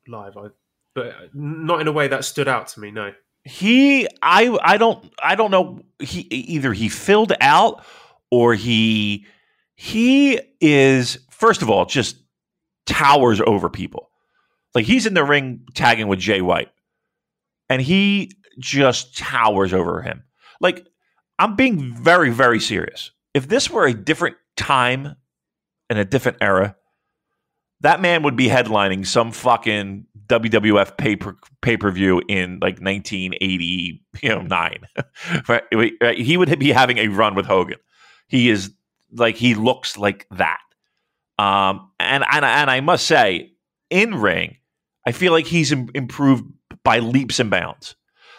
live. I, but not in a way that stood out to me. No, he. I. I don't. I don't know. He either he filled out or he. He is first of all just towers over people. Like he's in the ring tagging with Jay White and he just towers over him. Like, I'm being very, very serious. If this were a different time in a different era, that man would be headlining some fucking WWF pay per pay per view in like 1980, you know, nine. he would be having a run with Hogan. He is like he looks like that. Um, and and and I must say, in ring, I feel like he's improved by leaps and bounds.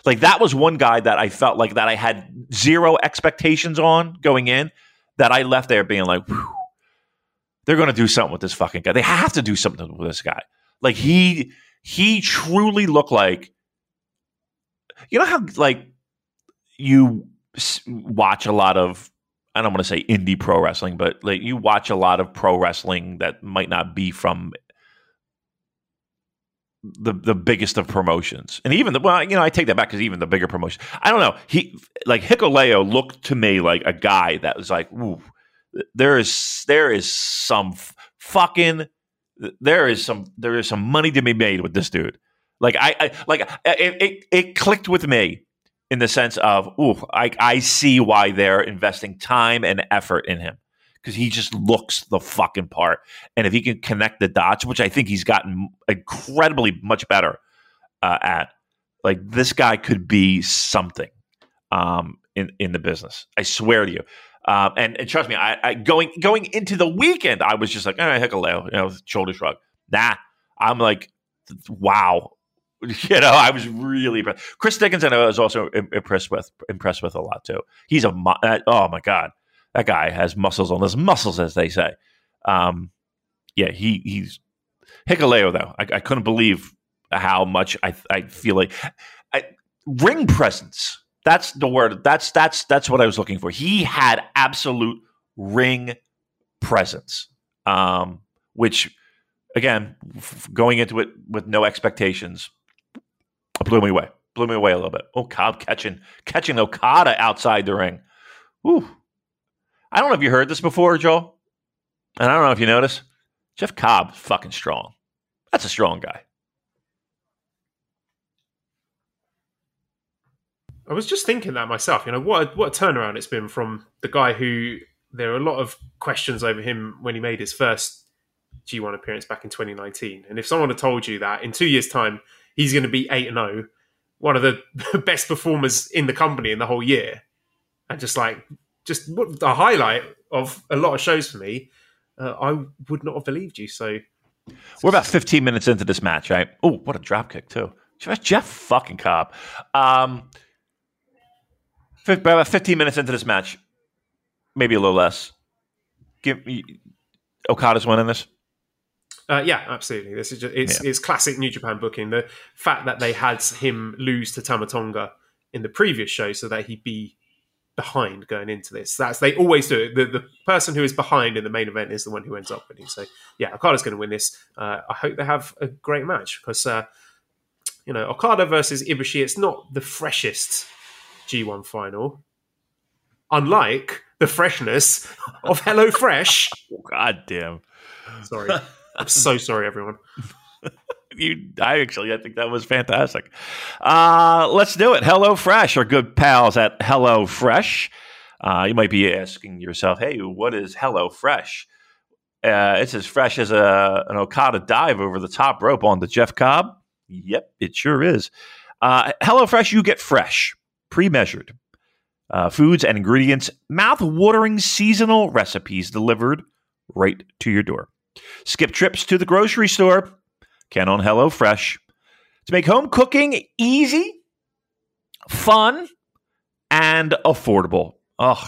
Like that was one guy that I felt like that I had zero expectations on going in that I left there being like, they're going to do something with this fucking guy. They have to do something with this guy. Like he he truly looked like you know how like you watch a lot of I don't want to say indie pro wrestling, but like you watch a lot of pro wrestling that might not be from the the biggest of promotions, and even the well, you know, I take that back because even the bigger promotion, I don't know. He like Hikuleo looked to me like a guy that was like, ooh, there is there is some f- fucking there is some there is some money to be made with this dude. Like I, I like it, it, it clicked with me in the sense of, ooh, I I see why they're investing time and effort in him because he just looks the fucking part. And if he can connect the dots, which I think he's gotten incredibly much better uh, at, like this guy could be something um, in in the business. I swear to you. Um, and, and, trust me, I, I, going going into the weekend, I was just like, all right, Hikuleo, you know, shoulder shrug. Nah, I'm like, wow, you know, I was really impressed. Chris Dickinson, I was also impressed with impressed with a lot too. He's a oh my god, that guy has muscles on his muscles, as they say. Um, yeah, he he's Hikuleo though. I, I couldn't believe how much I I feel like I, ring presence that's the word. That's that's that's what I was looking for. He had absolute ring presence, um, which again, f- going into it with no expectations, blew me away. Blew me away a little bit. Oh, Cobb catching catching Okada outside the ring. Whew. I don't know if you heard this before, Joel, and I don't know if you noticed. Jeff Cobb, fucking strong. That's a strong guy. I was just thinking that myself. You know, what a, what a turnaround it's been from the guy who there are a lot of questions over him when he made his first G1 appearance back in 2019. And if someone had told you that in two years' time he's going to be eight and zero, oh, one of the best performers in the company in the whole year, and just like just a highlight of a lot of shows for me, uh, I would not have believed you. So we're about 15 minutes into this match, right? Oh, what a drop kick too. Jeff fucking Cobb. Um, about 15 minutes into this match, maybe a little less. Give Okada's winning this. Uh, yeah, absolutely. This is just, it's yeah. it's classic New Japan booking. The fact that they had him lose to Tamatonga in the previous show, so that he'd be behind going into this. That's they always do it. The, the person who is behind in the main event is the one who ends up winning. So yeah, Okada's going to win this. Uh, I hope they have a great match because uh, you know Okada versus Ibushi. It's not the freshest G1 final. Unlike the freshness of Hello Fresh. God damn. Sorry. I'm so sorry, everyone. You, I actually, I think that was fantastic. Uh, let's do it. Hello Fresh, our good pals at Hello Fresh. Uh, you might be asking yourself, "Hey, what is Hello Fresh?" Uh, it's as fresh as a, an Okada dive over the top rope on the Jeff Cobb. Yep, it sure is. Uh, Hello Fresh, you get fresh pre measured uh, foods and ingredients, mouth watering seasonal recipes delivered right to your door. Skip trips to the grocery store, can on HelloFresh to make home cooking easy, fun, and affordable. Oh,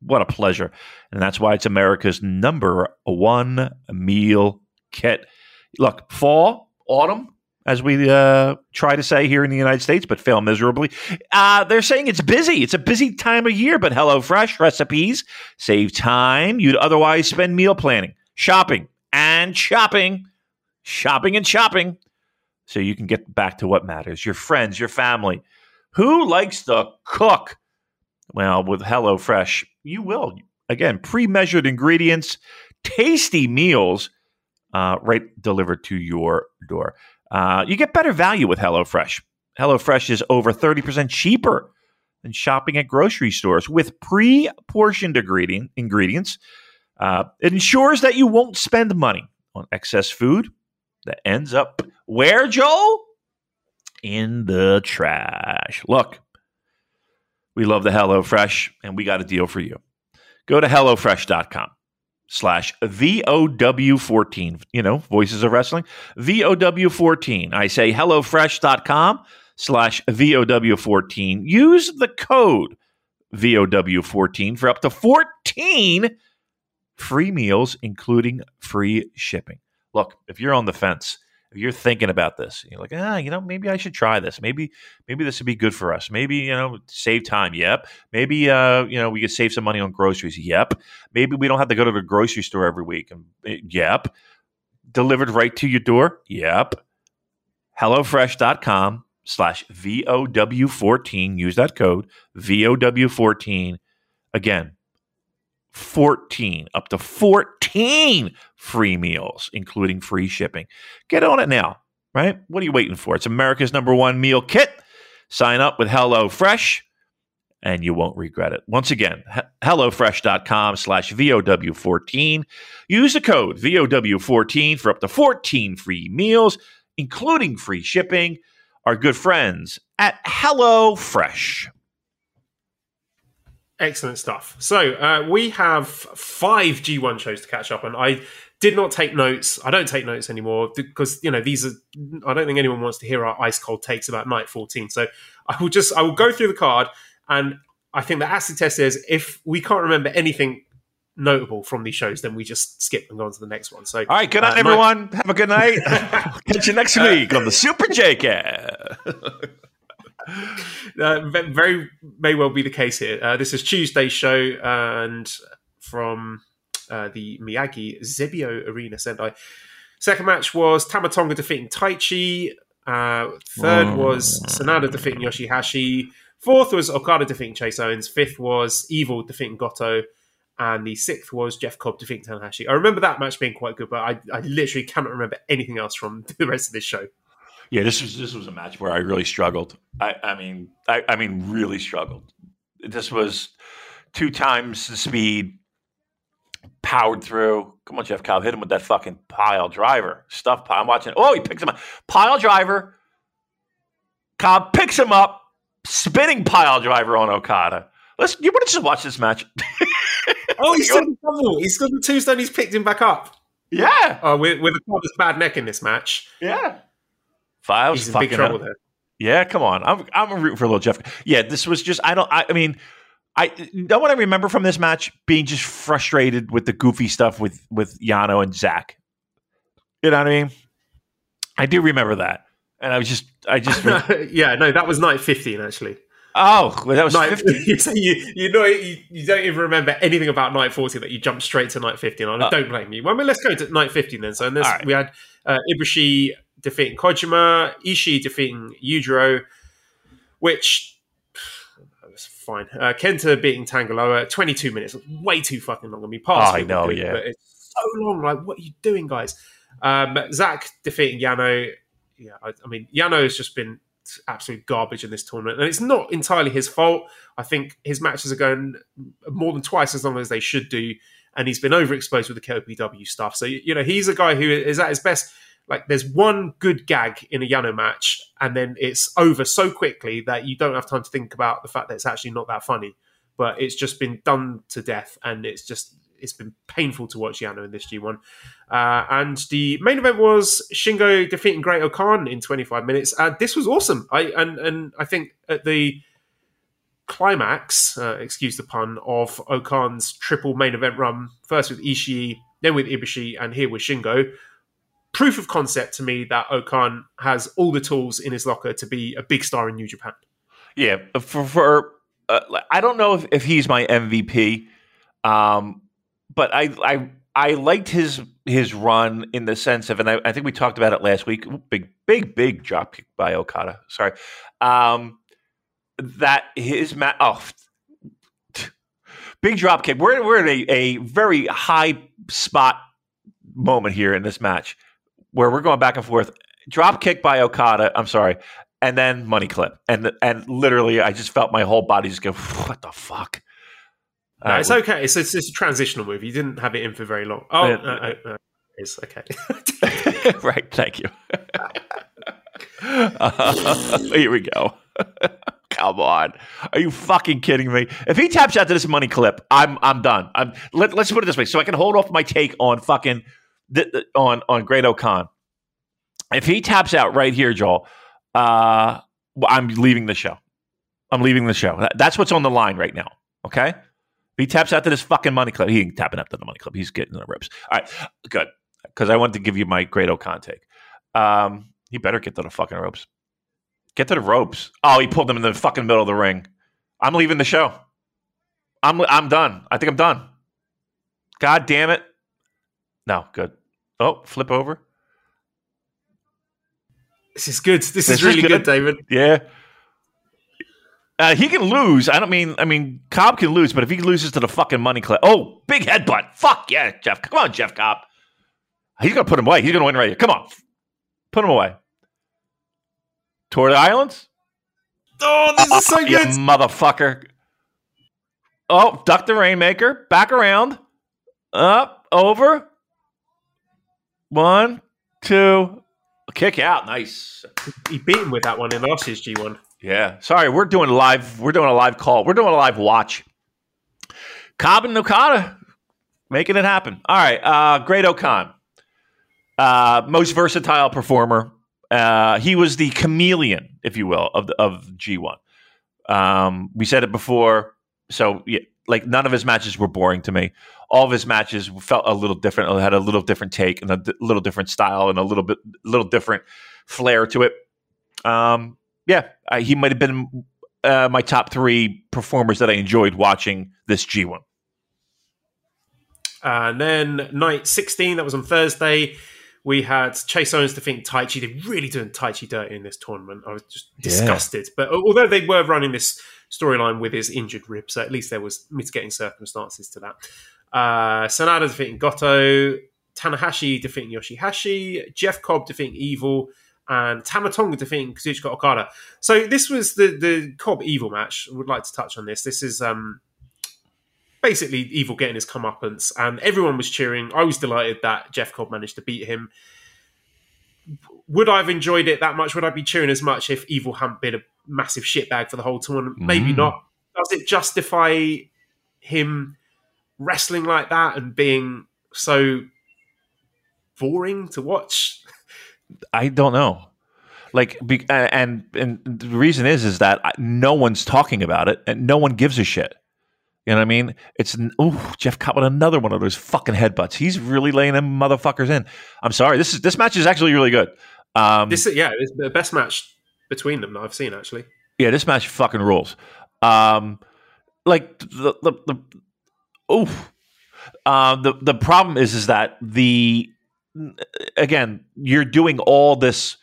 what a pleasure. And that's why it's America's number one meal kit. Look, fall, autumn, as we uh, try to say here in the United States, but fail miserably. Uh, they're saying it's busy. It's a busy time of year, but HelloFresh recipes save time you'd otherwise spend meal planning, shopping, and shopping, shopping and shopping, so you can get back to what matters your friends, your family. Who likes to cook? Well, with HelloFresh, you will. Again, pre measured ingredients, tasty meals, uh, right delivered to your door. Uh, you get better value with HelloFresh. HelloFresh is over 30% cheaper than shopping at grocery stores with pre portioned ingredient, ingredients. Uh, it ensures that you won't spend money on excess food that ends up where, Joel? In the trash. Look, we love the HelloFresh, and we got a deal for you. Go to HelloFresh.com slash VOW14. You know, Voices of Wrestling. VOW14. I say HelloFresh.com slash VOW14. Use the code VOW14 for up to 14 free meals, including free shipping. Look, if you're on the fence if you're thinking about this, you're like, ah, you know, maybe I should try this. Maybe, maybe this would be good for us. Maybe, you know, save time. Yep. Maybe, uh, you know, we could save some money on groceries. Yep. Maybe we don't have to go to the grocery store every week. Eh, yep. Delivered right to your door. Yep. HelloFresh.com slash VOW14. Use that code VOW14. Again, 14, up to 14 free meals, including free shipping. Get on it now, right? What are you waiting for? It's America's number one meal kit. Sign up with HelloFresh and you won't regret it. Once again, HelloFresh.com slash VOW14. Use the code VOW14 for up to 14 free meals, including free shipping. Our good friends at HelloFresh. Excellent stuff. So uh, we have five G1 shows to catch up on. I did not take notes. I don't take notes anymore because you know these are. I don't think anyone wants to hear our ice cold takes about night fourteen. So I will just I will go through the card, and I think the acid test is if we can't remember anything notable from these shows, then we just skip and go on to the next one. So all right, good night, uh, everyone. Have a good night. Catch you next week on the Super J uh, very may well be the case here. Uh, this is Tuesday's show, and from uh, the Miyagi Xebio Arena Sendai. Second match was Tamatonga defeating Taichi. Uh, third oh. was Sanada defeating Yoshihashi. Fourth was Okada defeating Chase Owens. Fifth was Evil defeating Goto. And the sixth was Jeff Cobb defeating Tanahashi. I remember that match being quite good, but I, I literally cannot remember anything else from the rest of this show. Yeah, this was this was a match where I really struggled. I, I mean, I, I mean, really struggled. This was two times the speed, powered through. Come on, Jeff Cobb, hit him with that fucking pile driver. Stuff pile. I'm watching. Oh, he picks him up. Pile driver. Cobb picks him up. Spinning pile driver on Okada. Let's. You want to just watch this match? oh, he's still in trouble. He's still the tombstone. He's picked him back up. Yeah. Oh, with with a bad neck in this match. Yeah. Files He's in big trouble there. Yeah, come on. I'm I'm rooting for a little Jeff. Yeah, this was just I don't I, I mean I know what I remember from this match being just frustrated with the goofy stuff with with Yano and Zack. You know what I mean? I do remember that, and I was just I just yeah no that was night fifteen actually. Oh, well, that was night, 15. you, you know you, you, don't even remember anything about night 14 that you jumped straight to night 15 I uh, don't blame you. Well, I mean, let's go to night 15 then. So this, right. we had uh, Ibushi defeating Kojima, Ishii defeating Yujiro, which was fine. Uh, Kenta beating Tonga 22 minutes, way too fucking long. I mean, past I know, good, yeah. But it's so long. Like, what are you doing, guys? Um, Zack defeating Yano. Yeah, I, I mean, Yano has just been absolute garbage in this tournament. And it's not entirely his fault. I think his matches are going more than twice as long as they should do. And he's been overexposed with the KOPW stuff. So, you know, he's a guy who is at his best like there's one good gag in a Yano match, and then it's over so quickly that you don't have time to think about the fact that it's actually not that funny. But it's just been done to death, and it's just it's been painful to watch Yano in this G1. Uh, and the main event was Shingo defeating Great-O-Khan in 25 minutes. Uh, this was awesome. I and and I think at the climax, uh, excuse the pun, of O-Khan's triple main event run, first with Ishii, then with Ibushi, and here with Shingo proof of concept to me that O-Khan has all the tools in his locker to be a big star in New Japan. Yeah, for, for uh, I don't know if, if he's my MVP, um, but I I I liked his his run in the sense of, and I, I think we talked about it last week. Big big big drop kick by Okada. Sorry, um, that his ma- oh big drop kick. We're we're in a, a very high spot moment here in this match where we're going back and forth. Drop kick by Okada. I'm sorry, and then money clip, and and literally, I just felt my whole body just go, "What the fuck." No, uh, it's okay. It's, it's, it's a transitional move. You didn't have it in for very long. Oh, uh, uh, uh, it's okay. right. Thank you. Uh, here we go. Come on, are you fucking kidding me? If he taps out to this money clip, I'm I'm done. I'm let, us put it this way, so I can hold off my take on fucking th- th- on on Great-O-Khan. If he taps out right here, Joel, uh, I'm leaving the show. I'm leaving the show. That's what's on the line right now. Okay. He taps out to this fucking money clip. He ain't tapping up to the money clip. He's getting the ribs. All right, good. Because I wanted to give you my Great-O-Khan take. Um, he better get to the fucking ropes. Get to the ropes. Oh, he pulled them in the fucking middle of the ring. I'm leaving the show. I'm I'm done. I think I'm done. God damn it. No, good. Oh, flip over. This is good. This, This is is really good. David. Yeah. Uh, he can lose. I don't mean. I mean, Cobb can lose, but if he loses to the fucking money clip, oh, big headbutt. Fuck yeah, Jeff. Come on, Jeff Cobb. He's gonna put him away. He's gonna win right here. Come on, put him away. Tour the Islands. Oh, this is so You good. motherfucker. Oh, duck the rainmaker. Back around. Up, over. One, two. Kick out. Nice. He beat him with that one in last year's G1. Yeah. Sorry, we're doing live. We're doing a live call. We're doing a live watch. Cobb and Okada making it happen. All right. Uh, Great-O-Khan, uh, most versatile performer. Uh, he was the chameleon, if you will, of the, of G1. Um, we said it before. So, yeah, like, none of his matches were boring to me. All of his matches felt a little different. Had a little different take and a d- little different style and a little bit, little different flair to it. Um, yeah, uh, he might have been uh, my top three performers that I enjoyed watching this G1. And then night 16, that was on Thursday, we had Chase Owens defeating Taichi. They're really doing Taichi dirty in this tournament. I was just Yeah. disgusted. But although they were running this storyline with his injured rib, so at least there was mitigating circumstances to that. Uh, Sanada defeating Goto, Tanahashi defeating Yoshihashi, Jeff Cobb defeating Evil, and Tamatonga defeating Kazuchika Okada. So this was the the Cobb Evil match. I would like to touch on this. This is um, basically Evil getting his comeuppance, and everyone was cheering. I was delighted that Jeff Cobb managed to beat him. Would I have enjoyed it that much? Would I be cheering as much if Evil hadn't been a massive shitbag for the whole tournament? Maybe Mm. not. Does it justify him wrestling like that and being so boring to watch? I don't know. Like, be, and and the reason is is that no one's talking about it and no one gives a shit. You know what I mean? It's oh Jeff Cobb with another one of those fucking headbutts. He's really laying them motherfuckers in. I'm sorry. This is this match is actually really good. Um, This, yeah, it's the best match between them that I've seen actually. Yeah, this match fucking rules. Um, like the the, the oof. Uh, the the problem is is that the again you're doing all this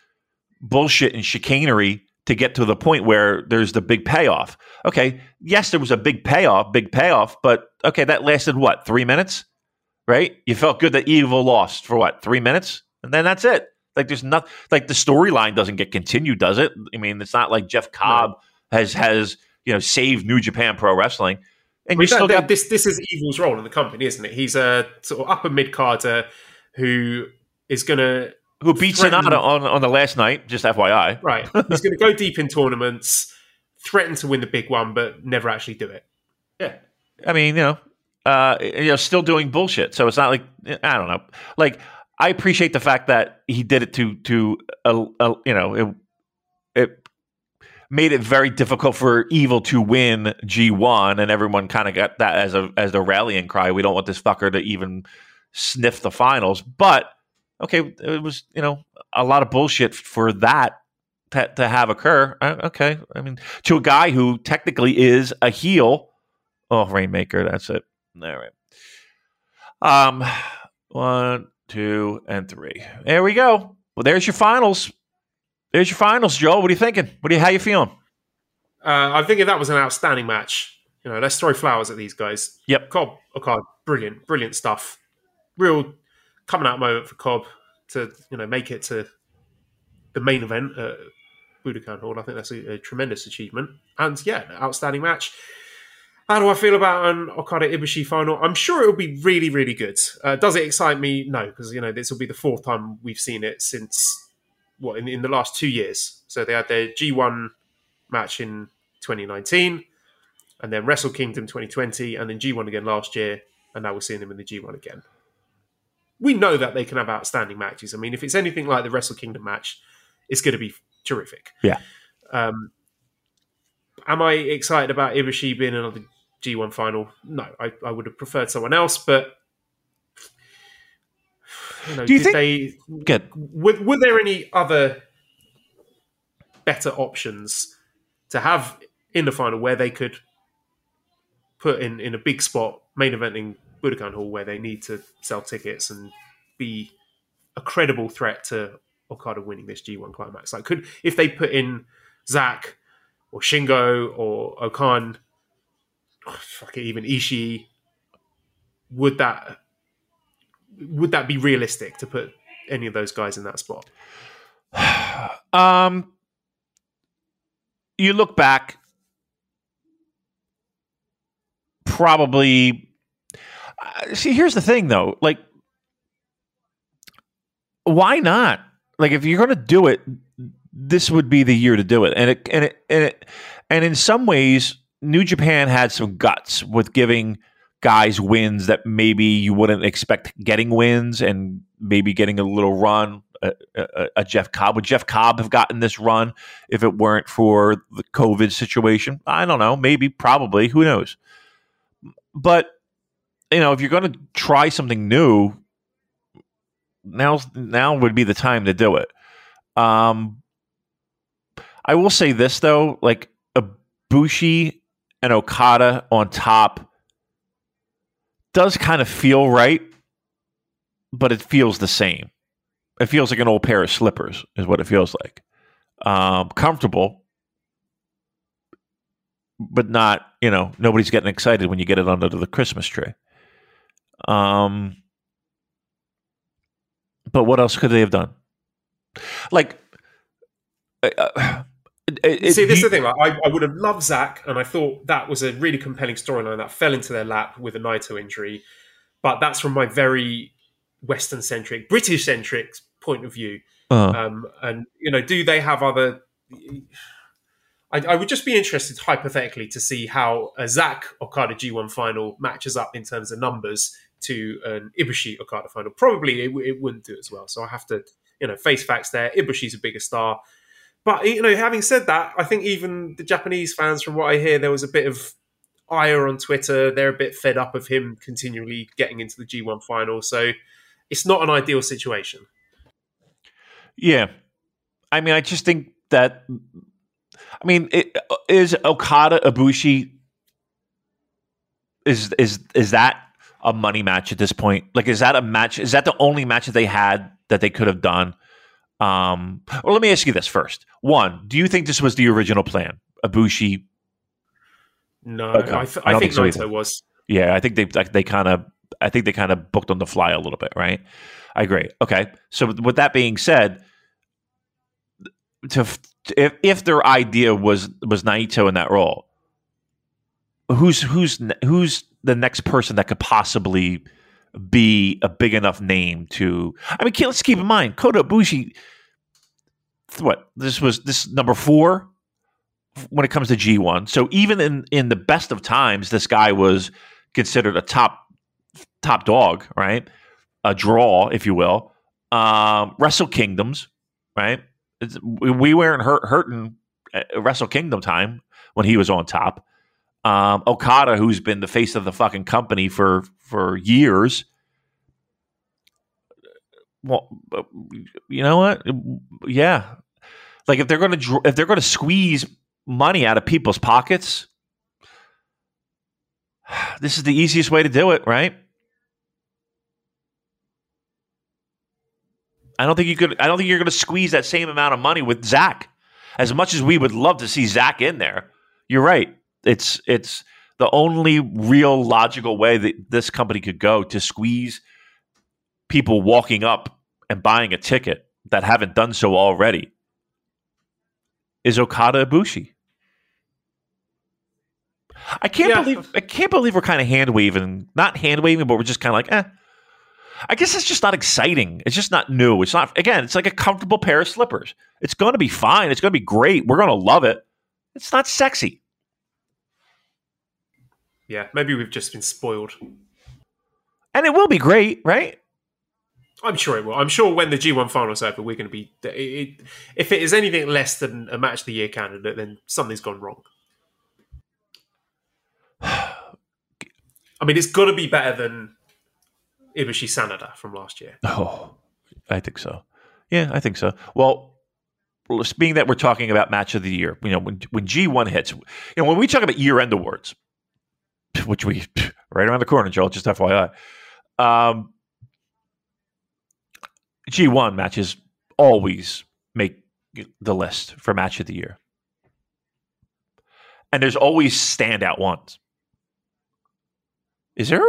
bullshit and chicanery to get to the point where there's the big payoff. Okay, yes, there was a big payoff, big payoff, but okay, that lasted what three minutes, right? You felt good that Evil lost for what three minutes, and then that's it. Like there's not like the storyline doesn't get continued, does it? I mean, it's not like Jeff Cobb has has you know saved New Japan Pro Wrestling, and you still got this. This is Evil's role in the company, isn't it? He's a sort of upper mid carder who is going to who beat threaten- Sanada on on the last night. Just FYI, right. He's going to go deep in tournaments, threaten to win the big one, but never actually do it. Yeah. I mean, you know, uh, you know, still doing bullshit. So it's not like I don't know. Like I appreciate the fact that he did it to to uh, uh, you know it it made it very difficult for Evil to win G one, and everyone kind of got that as a as the rallying cry. We don't want this fucker to even sniff the finals. But okay, it was you know a lot of bullshit for that to, to have occur. Uh, okay, I mean to a guy who technically is a heel. Oh, Rainmaker, that's it. All right. Um, one, two, and three. There we go. Well, there's your finals. There's your finals, Joel. What are you thinking? What are you? How you feeling? Uh, I think that was an outstanding match. You know, let's throw flowers at these guys. Yep. Cobb, okay, brilliant, brilliant stuff. Real coming out moment for Cobb to you know make it to the main event at Budokan Hall. I think that's a, a tremendous achievement. And yeah, outstanding match. How do I feel about an Okada Ibushi final? I'm sure it'll be really, really good. Uh, does it excite me? No, because you know this will be the fourth time we've seen it since what in, in the last two years. So they had their G1 match in 2019, and then Wrestle Kingdom 2020, and then G1 again last year, and now we're seeing them in the G1 again. We know that they can have outstanding matches. I mean, if it's anything like the Wrestle Kingdom match, it's going to be terrific. Yeah. Um, am I excited about Ibushi being another G1 final? No, I, I would have preferred someone else, but you know, Do you did think- they Good. were, were there any other better options to have in the final where they could put in in a big spot main eventing Budokan Hall where they need to sell tickets and be a credible threat to Okada winning this G1 climax? Like, could if they put in Zack or Shingo or O-Khan, fuck it, even Ishii, would that would that be realistic to put any of those guys in that spot? Um, you look back, probably. Uh, see, here's the thing, though. Like, why not? Like, if you're going to do it, this would be the year to do it. And it, and it, and it, and in some ways, New Japan had some guts with giving guys wins that maybe you wouldn't expect getting wins, and maybe getting a little run. A, a, a Jeff Cobb would Jeff Cobb have gotten this run if it weren't for the COVID situation? I don't know. Maybe, probably. Who knows? But you know, if you're going to try something new, now now would be the time to do it. Um, I will say this though, like a Ibushi and Okada on top does kind of feel right, but it feels the same. It feels like an old pair of slippers, is what it feels like. Um, comfortable, but not, you know, nobody's getting excited when you get it under the Christmas tree. Um, but what else could they have done? Like, uh, uh, it- it- See, this is the thing. Like, I, I would have loved Zack, and I thought that was a really compelling storyline that fell into their lap with a Naito injury. But that's from my very Western centric, British centric point of view. uh, Um, and you know, do they have other? I, I would just be interested, hypothetically, to see how a Zack Okada G1 final matches up in terms of numbers to an Ibushi Okada final. Probably it, it wouldn't do as well. So I have to, you know, face facts there. Ibushi's a bigger star. But you know, having said that, I think even the Japanese fans, from what I hear, there was a bit of ire on Twitter. They're a bit fed up of him continually getting into the G1 final. So it's not an ideal situation. Yeah, I mean, I just think that. I mean, it, uh, is Okada Ibushi is is is that a money match at this point? Like, is that a match? Is that the only match that they had that they could have done? Um, well, let me ask you this first. One, do you think this was the original plan? Ibushi No, Okay. I, th- I I, think, think so Naito was. Yeah, I think they like, they kind of I think they kind of booked on the fly a little bit, right? I agree. Okay, so with that being said, to if if their idea was was Naito in that role, who's who's who's the next person that could possibly be a big enough name to? I mean, let's keep in mind Kota Ibushi. What this was this number four when it comes to G one. So even in in the best of times, this guy was considered a top top dog, right? A draw, if you will. Um, Wrestle Kingdoms, right? It's, we we weren't hurt, hurting Wrestle Kingdom time when he was on top. Um, Okada, who's been the face of the fucking company for for years. Well, you know what? Yeah, like if they're going to if they're going to squeeze money out of people's pockets, this is the easiest way to do it, right? I don't think you could. I don't think you're going to squeeze that same amount of money with Zack. As much as we would love to see Zack in there, you're right. It's it's the only real logical way that this company could go to squeeze people walking up and buying a ticket that haven't done so already is Okada Ibushi. I can't Yeah. believe I can't believe we're kind of hand waving, not hand waving, but we're just kind of like, eh. I guess it's just not exciting. It's just not new. It's not again. It's like a comfortable pair of slippers. It's going to be fine. It's going to be great. We're going to love it. It's not sexy. Yeah, maybe we've just been spoiled. And it will be great, right? I'm sure it will. I'm sure when the G1 finals over, we're going to be. It, if it is anything less than a match of the year candidate, then something's gone wrong. I mean, it's got to be better than Ibushi Sanada from last year. Oh, I think so. Yeah, I think so. Well, being that we're talking about match of the year, you know, when when G one hits, you know, when we talk about year end awards, which we right around the corner, Joel, just FYI, um, G one matches always make the list for match of the year, and there's always standout ones. Is there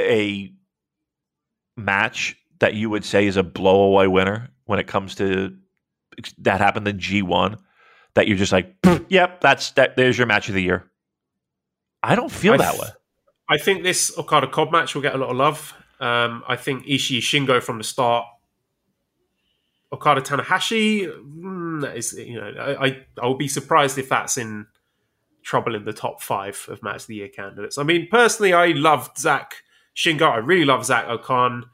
a match that you would say is a blowaway winner when it comes to that happened in G1 that you're just like, yep, that's that there's your match of the year. I don't feel I that th- way. I think this Okada Cobb match will get a lot of love. Um, I think Ishii Shingo from the start. Okada Tanahashi mm, is you know I, I I will be surprised if that's in trouble in the top five of match of the year candidates. I mean personally I loved Zack Shingo. I really love Zack O-Khan.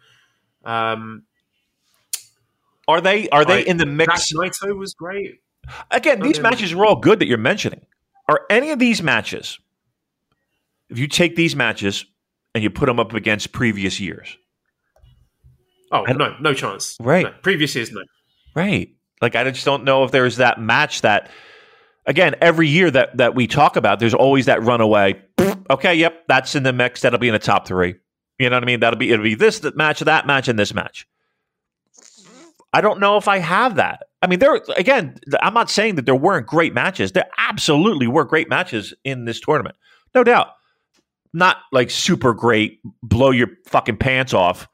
Um, Are they are they I- in the mix? Zack Naito was great. Again, these matches are all good that you're mentioning. Are any of these matches, if you take these matches and you put them up against previous years, Oh I- no, no chance. Right. No. Previous years, no. right? Like I just don't know if there's that match that, again, every year that that we talk about, there's always that runaway. Okay, yep, that's in the mix. That'll be in the top three. You know what I mean? That'll be it'll be this that match, that match, and this match. I don't know if I have that. I mean, there again. I'm not saying that there weren't great matches. There absolutely were great matches in this tournament, no doubt. Not like super great, blow your fucking pants off.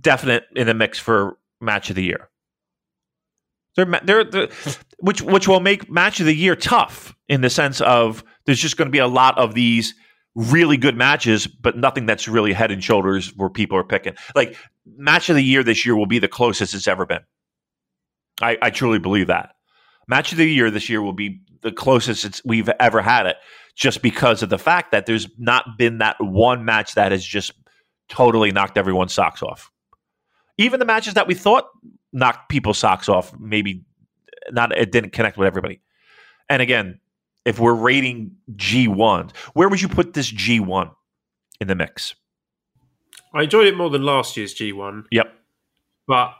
Definite in the mix for match of the year. They're, they're, they're which which will make match of the year tough in the sense of there's just going to be a lot of these really good matches, but nothing that's really head and shoulders where people are picking. Like match of the year this year will be the closest it's ever been. I, I truly believe that. Match of the year this year will be the closest it's, we've ever had it, just because of the fact that there's not been that one match that has just totally knocked everyone's socks off. Even the matches that we thought knocked people's socks off, maybe not it didn't connect with everybody. And again, if we're rating G1, where would you put this G1 in the mix? I enjoyed it more than last year's G1, Yep. but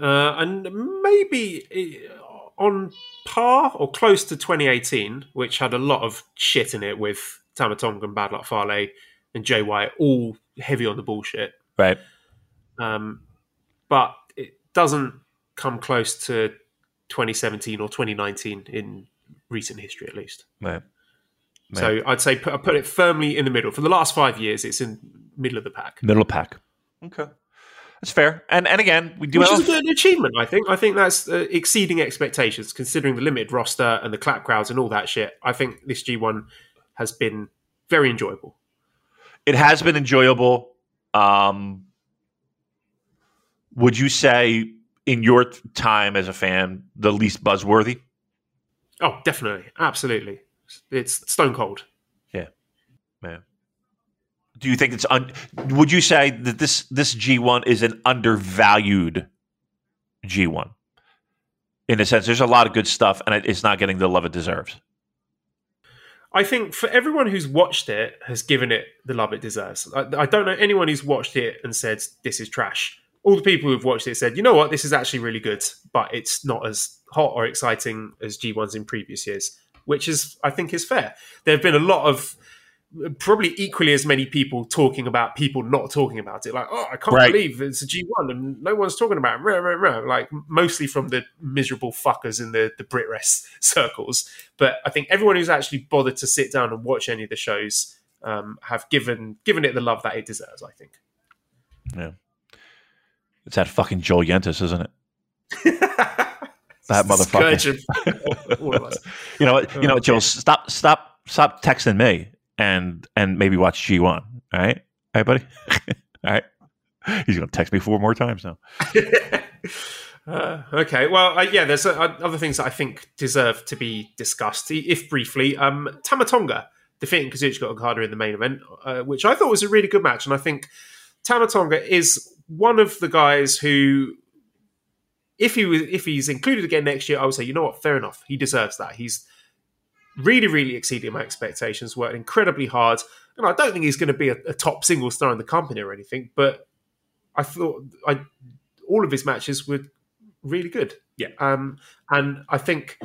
uh, and maybe uh, on par or close to 2018, which had a lot of shit in it with Tama Tonga and Bad Luck Fale and Jay White, all heavy on the bullshit. Right. Um, but it doesn't come close to 2017 or 2019 in recent history, at least. Right. So I'd say put, I put it firmly in the middle. For the last five years, it's in middle of the pack. Middle of the pack. Okay. That's fair. And and again, we do Which have is a good achievement, I think. I think that's uh, exceeding expectations, considering the limited roster and the clap crowds and all that shit. I think this G1 has been very enjoyable. It has been enjoyable. Um, would you say in your time as a fan, the least buzzworthy? Oh, definitely, absolutely. It's stone cold. Yeah, man. Do you think it's un- would you say that this this G1 is an undervalued G1? In a sense, there's a lot of good stuff and it's not getting the love it deserves. I think for everyone who's watched it has given it the love it deserves. I, I don't know anyone who's watched it and said this is trash. All the people who've watched it said, you know what, this is actually really good, but it's not as hot or exciting as G1s in previous years, which is I think is fair. There have been a lot of probably equally as many people talking about people not talking about it. Like, oh, I can't Right. believe it's a G1 and no one's talking about it. Rah, rah, rah. Like, mostly from the miserable fuckers in the, the Brit rest circles. But I think everyone who's actually bothered to sit down and watch any of the shows um, have given given it the love that it deserves, I think. Yeah. It's that fucking Joel Yentis, isn't it? That motherfucker. Scourge of all of us. You know what? You know what, Joel? Stop, stop, stop texting me and and maybe watch G one. All right, all right, buddy. all right. He's gonna text me four more times now. Uh, okay, well, uh, yeah, there's uh, other things that I think deserve to be discussed, if briefly. Um, Tama Tonga defeating Kazuchika Okada in the main event, uh, which I thought was a really good match, and I think Tama Tonga is one of the guys who, if he was, if he's included again next year, I would say, you know what, fair enough, he deserves that. He's really, really exceeded my expectations. Worked incredibly hard, and I don't think he's going to be a, a top single star in the company or anything. But I thought I all of his matches were really good. Yeah. Um, and I think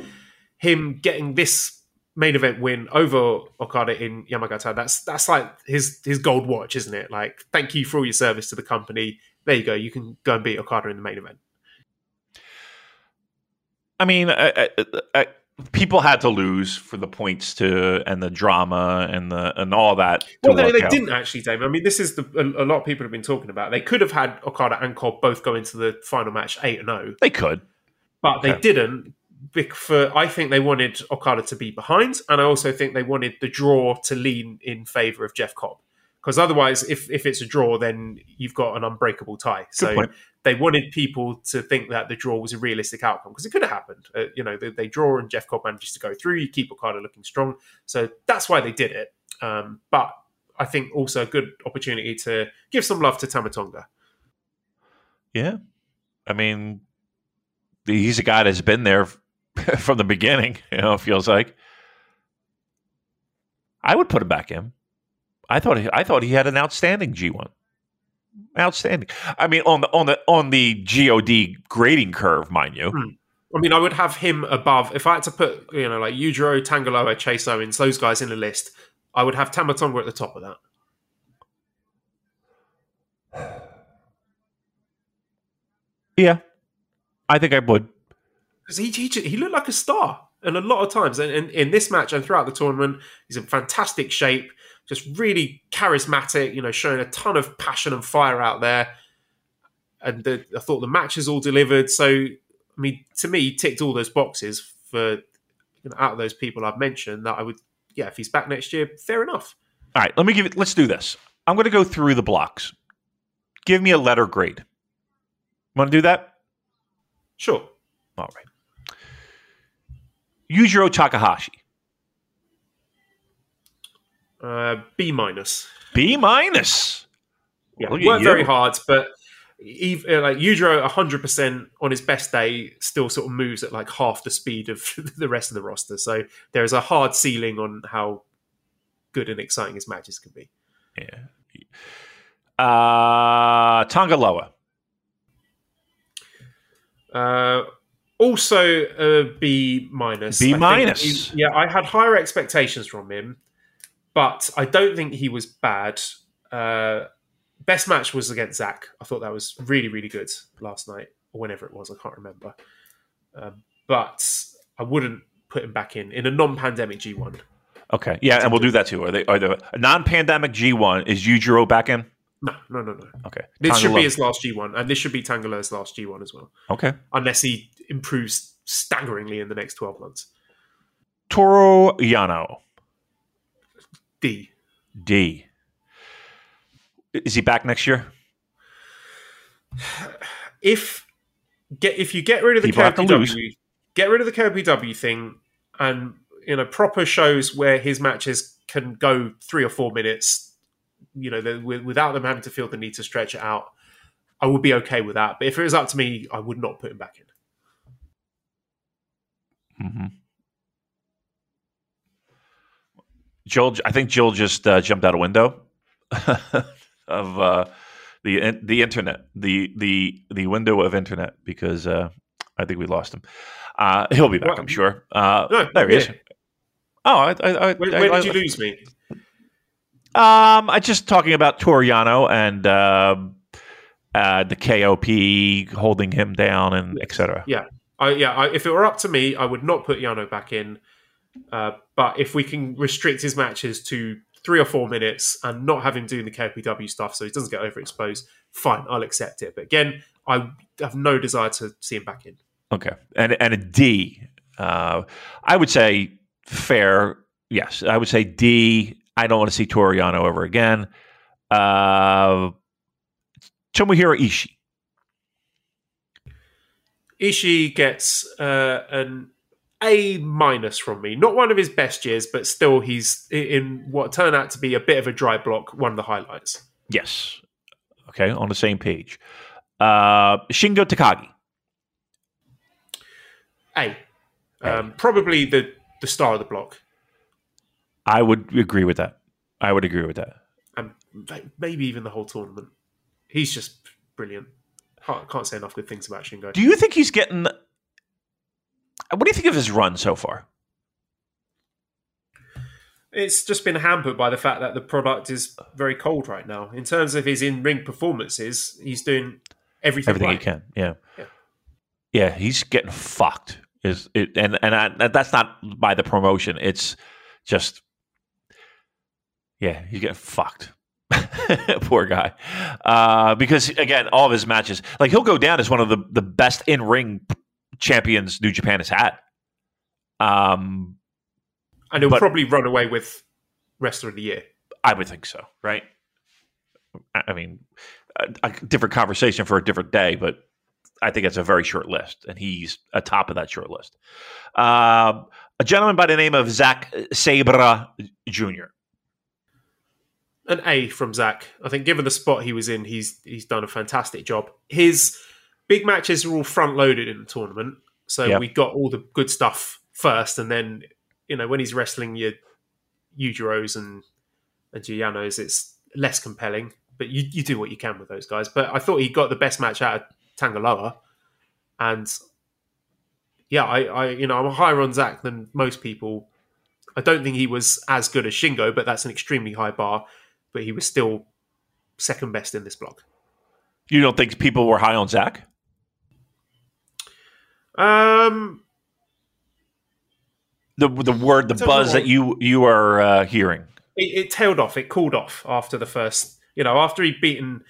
him getting this main event win over Okada in Yamagata, that's that's like his his gold watch, isn't it? Like, thank you for all your service to the company. There you go. You can go and beat Okada in the main event. I mean, I, I, I, people had to lose for the points to and the drama and the and all that. Well, they, they didn't actually, Dave. I mean, this is the a, a, lot of people have been talking about. They could have had Okada and Cobb both go into the final match eight and zero. They could, but they didn't. For I think they wanted Okada to be behind, and I also think they wanted the draw to lean in favor of Jeff Cobb because otherwise, if if it's a draw, then you've got an unbreakable tie. Good so point. They wanted people to think that the draw was a realistic outcome because it could have happened. Uh, you know, they, they, draw and Jeff Cobb manages to go through. You keep Okada looking strong, so that's why they did it. Um, but I think also a good opportunity to give some love to Tama Tonga. Yeah, I mean, he's a guy that's been there from the beginning. You know, feels like I would put him back in. I thought he, I thought he had an outstanding G one. Outstanding. I mean, on the on the on the God grading curve, mind you. Hmm. I mean, I would have him above. If I had to put, you know, like Yujiro, Tanga Loa, Chase Owens, those guys in the list, I would have Tama Tonga at the top of that. Yeah, I think I would. Because he, he, he looked like a star, and a lot of times, and, and in this match and throughout the tournament, he's in fantastic shape just really charismatic, you know, showing a ton of passion and fire out there. And the, I thought the matches all delivered. So, I mean, to me, he ticked all those boxes for you know, out of those people I've mentioned that I would, yeah, if he's back next year, fair enough. All right, let me give it, let's do this. I'm going to go through the blocks. Give me a letter grade. Want to do that? Sure. All right. Yujiro Takahashi. Uh, B minus. B minus. Yeah, worked very hard, but even, uh, like Yujiro, hundred percent on his best day, still sort of moves at like half the speed of the rest of the roster. So there is a hard ceiling on how good and exciting his matches can be. Yeah. Uh, Tanga Loa. Uh, also a B minus. B minus. Yeah, I had higher expectations from him but I don't think he was bad. Uh, best match was against Zack. I thought that was really, really good last night or whenever it was. I can't remember. Um, but I wouldn't put him back in in a non-pandemic G1. Okay, yeah, and we'll do that too. Are they are the non-pandemic G1 is Yujiro back in? No, no, no, no. Okay, this should be his last G1, and this should be Tanga last G1 as well. Okay, unless he improves staggeringly in the next twelve months. Toru Yano. D. D. Is he back next year? If get if you get rid of the KOPW, get rid of the KOPW thing, and you know proper shows where his matches can go three or four minutes, you know, the, without them having to feel the need to stretch it out, I would be okay with that. But if it was up to me, I would not put him back in. Mm-hmm. Joel, I think Joel just uh, jumped out a window of uh, the the internet, the the the window of internet, because uh, I think we lost him. Uh, he'll be back, what? I'm sure. Uh, no, there he is. Oh, I, I, I, where, where did you lose me? Um, I just talking about Toru Yano and uh, uh, the KOP holding him down and etc. Yeah, I, yeah. I, if it were up to me, I would not put Yano back in. Uh, but if we can restrict his matches to three or four minutes and not have him doing the KPW stuff so he doesn't get overexposed, fine, I'll accept it. But again, I have no desire to see him back in. Okay. And, and a D, uh, I would say fair. Yes, I would say D. I don't want to see Toru Yano ever again. Uh, Tomohiro Ishii. Ishii gets uh, an a minus from me. Not one of his best years, but still he's in what turned out to be a bit of a dry block, one of the highlights. Yes. Okay, on the same page. Uh, Shingo Takagi. A. Um, probably the, the star of the block. I would agree with that. I would agree with that. and maybe even the whole tournament. He's just brilliant. Can't, can't say enough good things about Shingo. Do you think he's getting? What do you think of his run so far? It's just been hampered by the fact that the product is very cold right now. In terms of his in-ring performances, he's doing everything, Everything right. he can. Yeah. Yeah. Yeah, he's getting fucked. Is it? And and I, that's not by the promotion. It's just. Yeah, he's getting fucked. Poor guy. Uh, because again, all of his matches, like he'll go down as one of the, the best in ring champions New Japan has had. Um, and he'll But- probably run away with wrestler of the year. I would think so, right? I mean, a, a different conversation for a different day, but I think it's a very short list, and he's atop of that short list. Um a gentleman by the name of Zack Sabre Jr. An A from Zack. I think given the spot he was in, he's he's done a fantastic job. His big matches are all front loaded in the tournament, so Yep. we got all the good stuff first, and then you know when he's wrestling your Yujiros and and Giulianos, it's less compelling. But you you do what you can with those guys. But I thought he got the best match out of Tanga Loa, and yeah, I, I you know I'm higher on Zack than most people. I don't think he was as good as Shingo, but that's an extremely high bar. But he was still second best in this block. You don't think people were high on Zack? Um, The the word, the buzz that you you are uh, hearing. it, it tailed off. It cooled off after the first. You know, after he'd beaten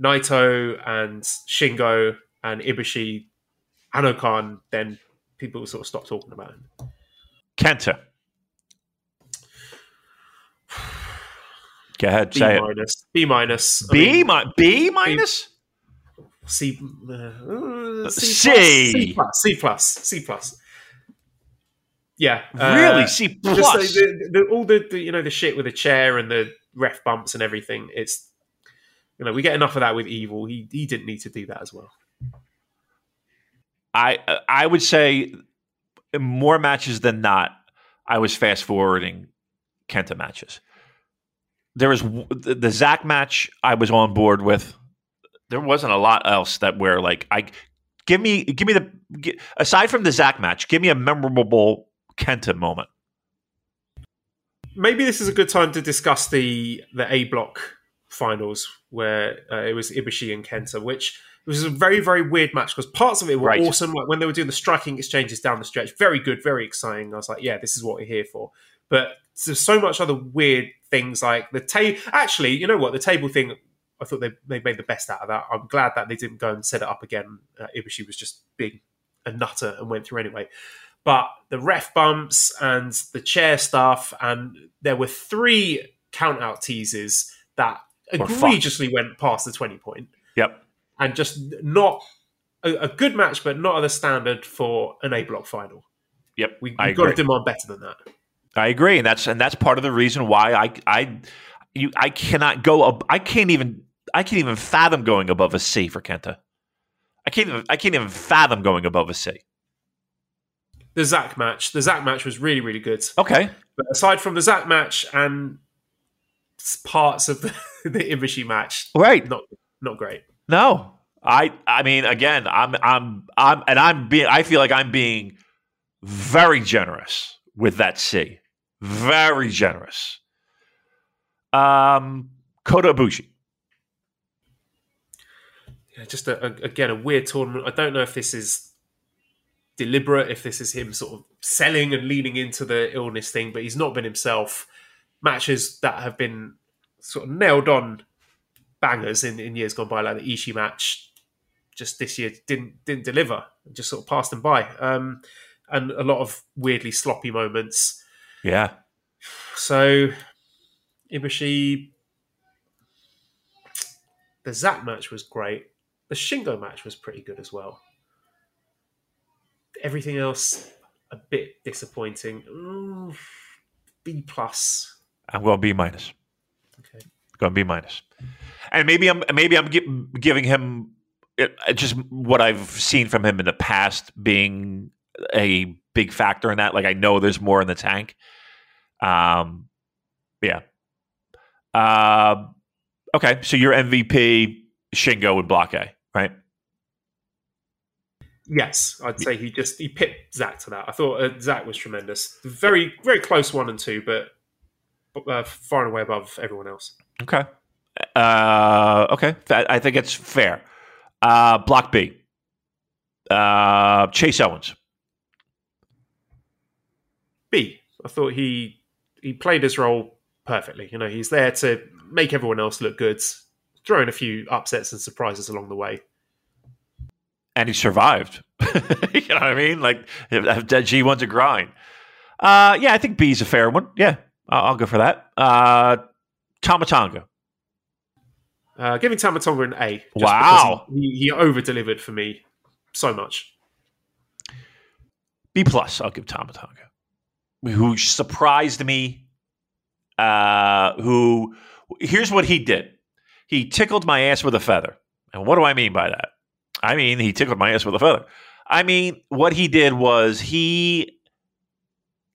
Naito and Shingo and Ibushi, Anokan, then people sort of stopped talking about him. Kenta. Go ahead, B say it. minus. B minus. I B mean, B minus. C, uh, uh, C. C plus, C plus, C plus. Yeah, uh, really? C just plus. the, the, the, all the, the you know the shit with the chair and the ref bumps and everything. It's you know we get enough of that with Evil. He he didn't need to do that as well. I I would say more matches than not. I was fast forwarding Kenta matches. There was the, the Zack match. I was on board with. There wasn't a lot else that where like I give me give me the aside from the Zack match. Give me a memorable Kenta moment. Maybe this is a good time to discuss the the A block finals where uh, it was Ibushi and Kenta, which was a very very weird match because parts of it were Right. awesome. Like when they were doing the striking exchanges down the stretch, very good, very exciting. I was like, yeah, this is what we're here for. But there's so much other weird things like the table. Actually, you know what? The table thing. I thought they they made the best out of that. I'm glad that they didn't go and set it up again. Uh, Ibushi was just being a nutter and went through anyway. But the ref bumps and the chair stuff, and there were three count out teases that egregiously went past the 20 point Yep. and just not a, a good match, but not at the standard for an A block final. Yep. We, we've got to demand better than that. I agree, and that's and that's part of the reason why I I you I cannot go up. I can't even I can't even fathom going above a C for Kenta. I can't even I can't even fathom going above a C. The Zack match, the Zack match was really, really good. Okay, But aside from the Zack match and parts of the, the Ibushi match, right? not not great. No, I I mean again, I'm I'm I'm and I'm being I feel like I'm being very generous with that C, very generous. Um, Kota Ibushi. Yeah, just a, a, again a weird tournament. I don't know if this is deliberate, if this is him sort of selling and leaning into the illness thing, but he's not been himself. Matches that have been sort of nailed on bangers in, in years gone by, like the Ishii match, just this year didn't didn't deliver. Just sort of passed them by, um, and a lot of weirdly sloppy moments. Yeah, So Ibushi, the Zack match was great. The Shingo match was pretty good as well. Everything else a bit disappointing. Mm, B plus. I'm going B minus. Okay. Going B minus. And maybe I'm maybe I'm gi- giving him it just what I've seen from him in the past being a big factor in that. Like I know there's more in the tank. Um, Yeah. Uh, okay, so your MVP Shingo and Block A, right? Yes, I'd say he just he pipped Zack to that. I thought uh, Zack was tremendous. Very very close one and two, but uh, far and away above everyone else. Okay. Uh, okay, I think it's fair. Uh, block B. Uh, Chase Owens. B. I thought he he played his role perfectly. You know, he's there to make everyone else look good, throwing a few upsets and surprises along the way. And he survived. you know what I mean? Like if dead G one's a grind. Uh, yeah, I think B is a fair one. Yeah, I'll, I'll go for that. Uh, Tama Tonga. Uh, giving Tama Tonga an A. wow, he, he over delivered for me so much. B plus. I'll give Tama Tonga, who surprised me. Uh, who? Here's what he did. He tickled my ass with a feather. And what do I mean by that? I mean he tickled my ass with a feather. I mean what he did was he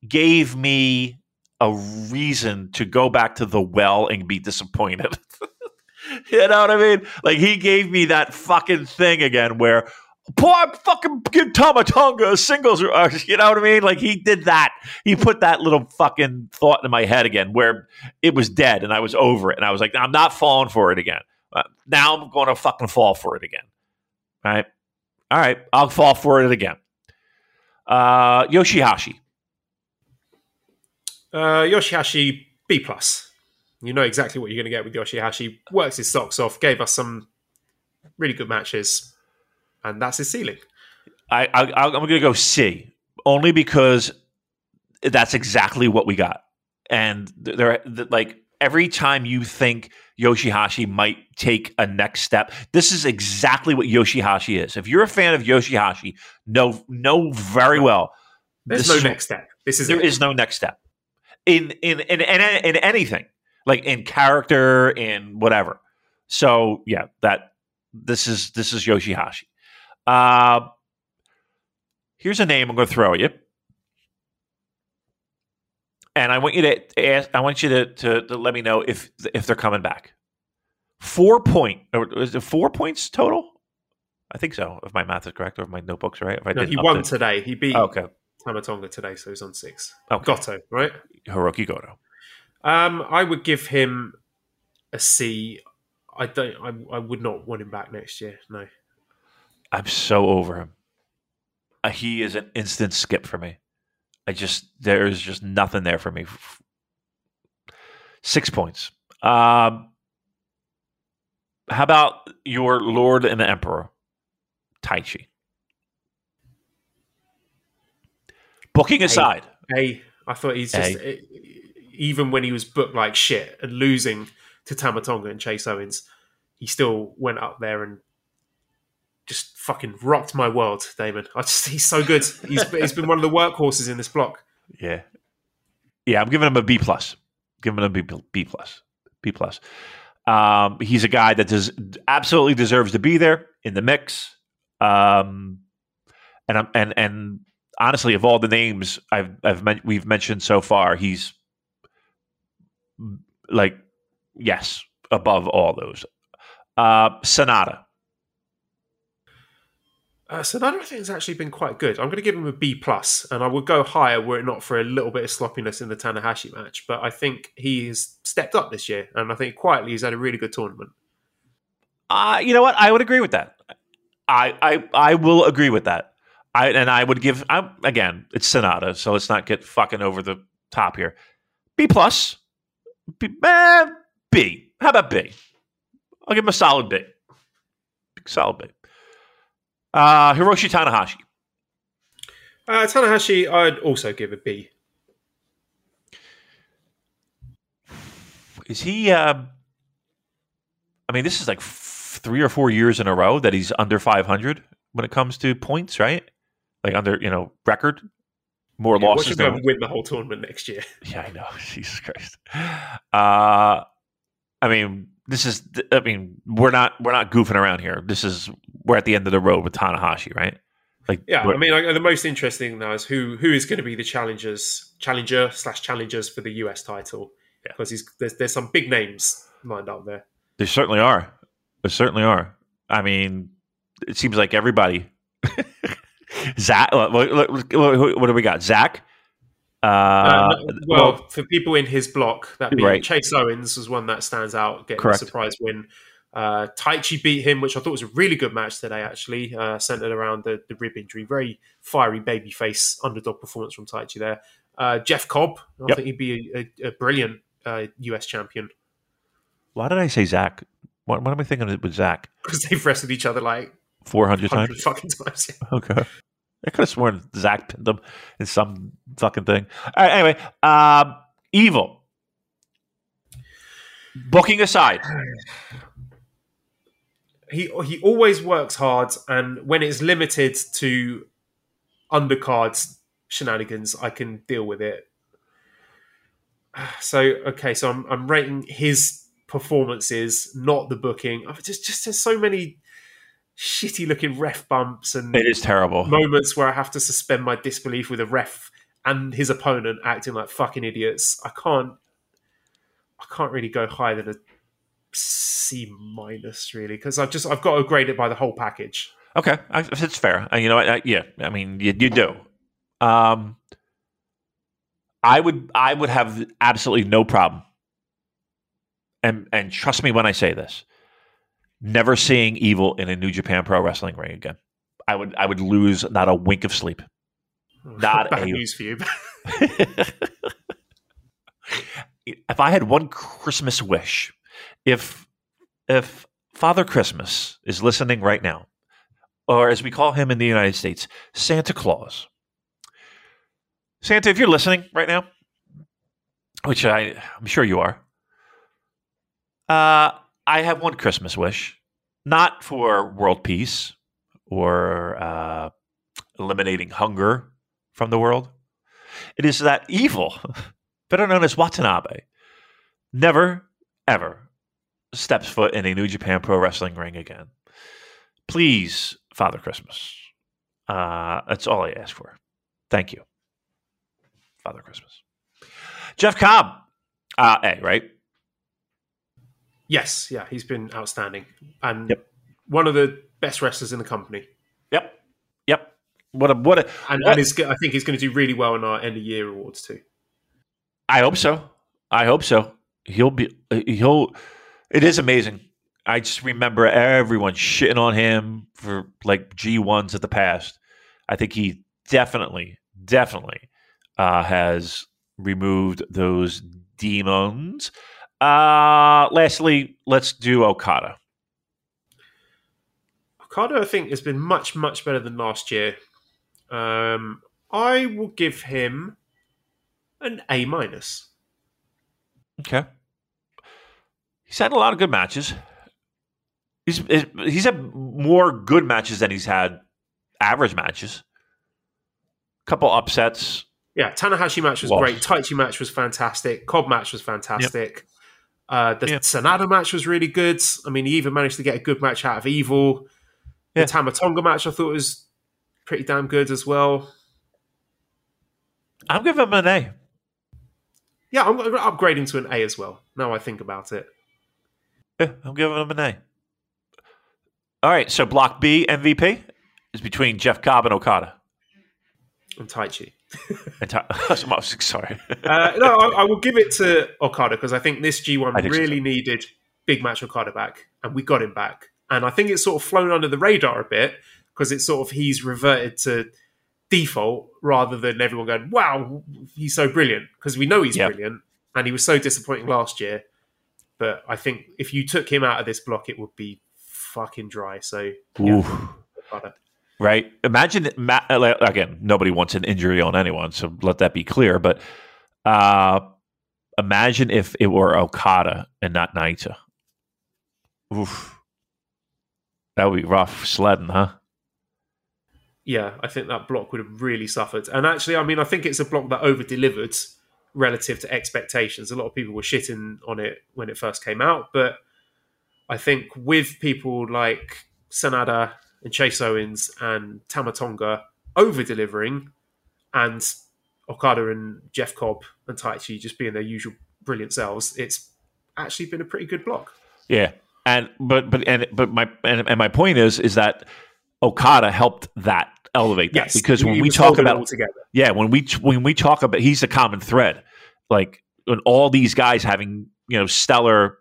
gave me a reason to go back to the well and be disappointed. you know what I mean? Like he gave me that fucking thing again where poor fucking give Tama Tonga singles. Uh, you know what I mean? Like he did that. He put that little fucking thought in my head again where it was dead and I was over it. And I was like, I'm not falling for it again. Uh, now I'm going to fucking fall for it again. All right. All right. I'll fall for it again. Uh, Yoshihashi. Uh, Yoshihashi B plus. You know exactly what you're going to get with Yoshihashi. Works his socks off. Gave us some really good matches, and that's his ceiling. I, I I'm going to go C only because that's exactly what we got, and there like every time you think Yoshihashi might take a next step, this is exactly what Yoshihashi is. If you're a fan of Yoshihashi, know know very well. There's no next step. This is there is no next step in in in in, in anything like in character in whatever. So yeah, that this is this is Yoshihashi. Uh, here's a name I'm going to throw at you, and I want you to ask. I want you to, to, to let me know if if they're coming back. Four point, or is it four points total? I think so. If my math is correct, or if my notebook's right. If I no, he won it. today. He beat oh, okay. Tama Tonga today, so he's on six. Okay. Goto, right? Hiroki Goto. Um, I would give him a C. I don't. I, I would not want him back next year. No. I'm so over him. Uh, he is an instant skip for me. I just there is just nothing there for me. Six points. Um, how about your Lord and the Emperor, Taichi? Booking aside, a, I thought he's just a. even when he was booked like shit and losing to Tama Tonga and Chase Owens, he still went up there and just fucking rocked my world, Damon. I just he's so good. He's he's been one of the workhorses in this block. Yeah, yeah. I'm giving him a B plus. Giving him a B, B plus. B plus. Um, he's a guy that does absolutely deserves to be there in the mix. Um, and I'm and and honestly, of all the names I've I've men- we've mentioned so far, he's like yes above all those. Uh, Sanada. Uh, Sanada, I think, has actually been quite good. I'm going to give him a B plus, and I would go higher were it not for a little bit of sloppiness in the Tanahashi match. But I think he has stepped up this year, and I think quietly he's had a really good tournament. Uh, you know what? I would agree with that. I I, I will agree with that. I and I would give I'm, again. It's Sanada, so let's not get fucking over the top here. B plus. B, eh, B. How about B? I'll give him a solid B. Solid B. Uh, Hiroshi Tanahashi. Uh, Tanahashi, I'd also give a B. Is he? Uh, I mean, this is like f- three or four years in a row that he's under 500 when it comes to points, right? Like under you know record more yeah, losses than win the whole tournament next year. Yeah, I know. Jesus Christ. Uh, I mean, this is. I mean, we're not we're not goofing around here. This is we're at the end of the road with Tanahashi, right? Like, yeah. I mean, like, the most interesting now is who who is going to be the challengers, challenger slash challengers for the US title. because he's there's, there's some big names lined up there. There certainly are. There certainly are. I mean, it seems like everybody. Zack, what, what, what, do we got? Zack. Uh, Uh, well, well, for people in his block, that being Right. Chase Owens was one that stands out, getting Correct. a surprise win. Uh, Taichi beat him, which I thought was a really good match today, actually, uh, centered around the, the rib injury. Very fiery babyface underdog performance from Taichi there. Uh, Jeff Cobb, I Yep. think he'd be a, a, a brilliant uh, US champion why did I say Zack? What, what am I thinking with Zack? because they've wrestled each other like 400 times? fucking times. Okay. I could have sworn Zack pinned them in some fucking thing. Anyway, um, Evil. Booking aside, he he always works hard, and when it's limited to undercards shenanigans, I can deal with it. So okay, so I'm I'm rating his performances, not the booking. Just just there's so many shitty looking ref bumps and it is terrible. moments where I have to suspend my disbelief with a ref and his opponent acting like fucking idiots. I can't I can't really go higher than a C minus really because I've just I've got to grade it by the whole package. Okay, I, it's fair. Uh, you know, I, I, yeah. I mean, you, you do. Um, I would, I would have absolutely no problem, and and trust me when I say this, never seeing evil in a New Japan Pro Wrestling ring again. I would, I would lose not a wink of sleep. Not bad a- news for you. if I had one Christmas wish, if if Father Christmas is listening right now, or as we call him in the United States, Santa Claus. Santa, if you're listening right now, which I, I'm sure you are, uh, I have one Christmas wish, not for world peace or uh, eliminating hunger from the world. It is that evil, better known as Watanabe, never, ever steps foot in a New Japan Pro Wrestling ring again. Please, Father Christmas. Uh, that's all I ask for. Thank you, Father Christmas. Jeff Cobb, uh, A, right? Yes, yeah, he's been outstanding and Yep. one of the best wrestlers in the company. Yep, yep. What a what a. And, What- and I think he's going to do really well in our end of year awards too. I hope so. I hope so. He'll be. He'll. It is amazing. I just remember everyone shitting on him for like G ones of the past. I think he definitely, definitely uh, has removed those demons. Uh, lastly, let's do Okada. Okada, I think, has been much, much better than last year. Um, I will give him an A minus. Okay. He's had a lot of good matches. He's he's had more good matches than he's had average matches. A Couple upsets. Yeah, Tanahashi match was Lost. great. Taichi match was fantastic. Cobb match was fantastic. Uh, the Yeah. Sanada match was really good. I mean, he even managed to get a good match out of Evil. Yeah. The Tama Tonga match I thought was pretty damn good as well. I'm giving him an A. Yeah, I'm upgrading to an A as well. Now I think about it. Yeah, I'm giving him an A. All right, so Block B MVP is between Jeff Cobb and Okada. And Taichi. And Ty- sorry. Uh, no, I, I will give it to Okada because I think this G1 I think so really needed big match Okada back, and we got him back. And I think it's sort of flown under the radar a bit because it's sort of he's reverted to default rather than everyone going, "Wow, he's so brilliant," because we know he's Yep. brilliant, and he was so disappointing last year. But I think if you took him out of this block, it would be fucking dry. So yeah. Right? Imagine ma- again. Nobody wants an injury on anyone, so let that be clear. But uh, imagine if it were Okada and not Naito. Oof, that would be rough sledding, huh? yeah, I think that block would have really suffered. And actually, I mean, I think it's a block that over delivered relative to expectations. A lot of people were shitting on it when it first came out, but I think with people like Sanada and Chase Owens and Tama Tonga over delivering, and Okada and Jeff Cobb and Taichi just being their usual brilliant selves, it's actually been a pretty good block. Yeah, and but but and but my and, and my point is is that Okada helped that elevate that Yes, because when we talk about all together. yeah when we when we talk about he's a common thread like when all these guys having you know stellar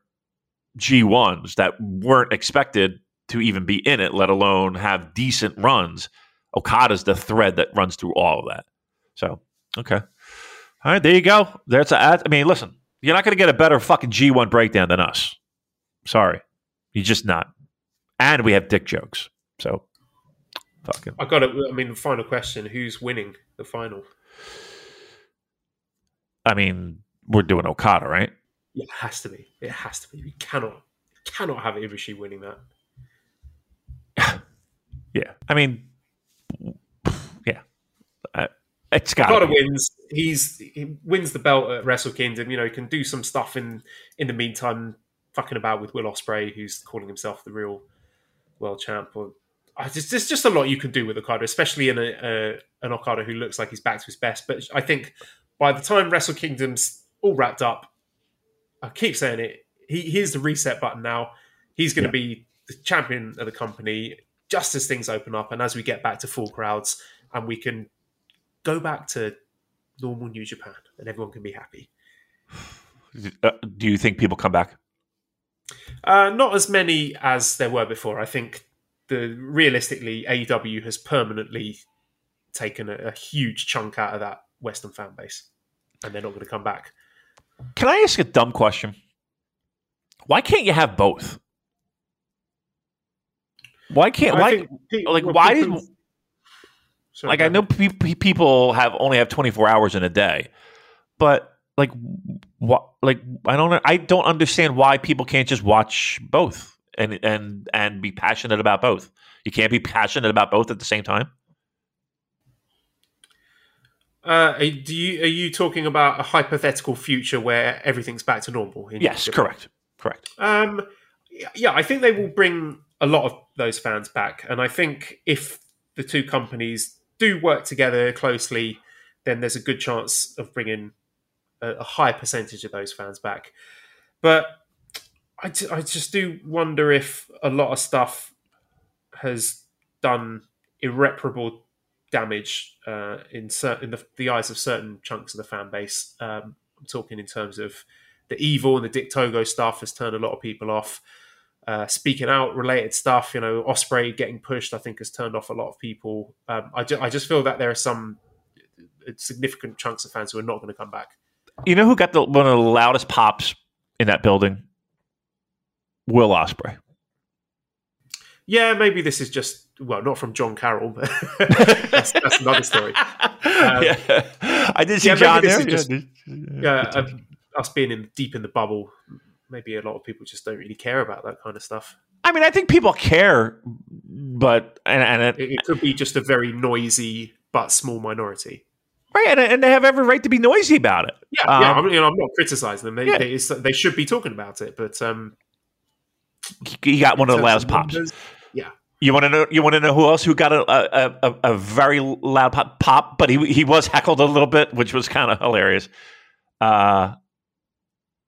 G1s that weren't expected to even be in it let alone have decent runs Okada's the thread that runs through all of that so okay all right there you go there's a I mean listen you're not going to get a better fucking G1 breakdown than us sorry you're just not and we have dick jokes so fucking I got it. I mean, final question: Who's winning the final? I mean we're doing Okada right Yeah, it has to be. It has to be. We cannot, cannot have Ibushi winning that. Yeah, I mean, yeah, uh, it's got Okada to wins. He's he wins the belt at Wrestle Kingdom. You know, he can do some stuff in in the meantime, fucking about with Will Ospreay, who's calling himself the real world champ. Or I just there's just a lot you can do with Okada, especially in a, a an Okada who looks like he's back to his best. But I think by the time Wrestle Kingdom's all wrapped up, I keep saying it. He here's the reset button now. He's going to be the champion of the company just as things open up and as we get back to full crowds and we can go back to normal New Japan and everyone can be happy. Uh, do you think people come back? Uh, not as many as there were before. I think the realistically AEW has permanently taken a, a huge chunk out of that Western fan base, and they're not going to come back. Can I ask a dumb question? Why can't you have both? Why can't? Why? think like, well, why did- like I know pe- pe- people have only have twenty four hours in a day, but like what? Like I don't. I don't understand why people can't just watch both and and and be passionate about both. You can't be passionate about both at the same time. Uh, are- do you are you talking about a hypothetical future where everything's back to normal? in Yes, correct, correct. Um, yeah, I think they will bring a lot of those fans back, and I think if the two companies do work together closely, then there's a good chance of bringing a, a high percentage of those fans back. But I, I just do wonder if a lot of stuff has done irreparable damage uh, in certain in the, the eyes of certain chunks of the fan base. Um, I'm talking in terms of the evil and the Dick Togo stuff has turned a lot of people off. Uh, speaking out related stuff, you know, Ospreay getting pushed, I think has turned off a lot of people. Um, I, ju- I just feel that there are some significant chunks of fans who are not going to come back. You know who got the one of the loudest pops in that building? Will Ospreay. Yeah, maybe this is just well, not from John Carroll, but that's, that's another story. yeah. I did see yeah, John there. just- Yeah. Yeah, uh, us being in deep in the bubble, maybe a lot of people just don't really care about that kind of stuff. I mean, I think people care, but and and it, It, it could be just a very noisy but small minority. right, and, and they have every right to be noisy about it. Yeah, yeah. Um, I'm, you know, I'm not criticizing them. They, Yeah. they, they should be talking about it, but um, He got one of the loudest pops. numbers, Yeah, You want to know? You want to know who else who got a a, a, a very loud pop, pop? But he he was heckled a little bit, which was kind of hilarious. Uh,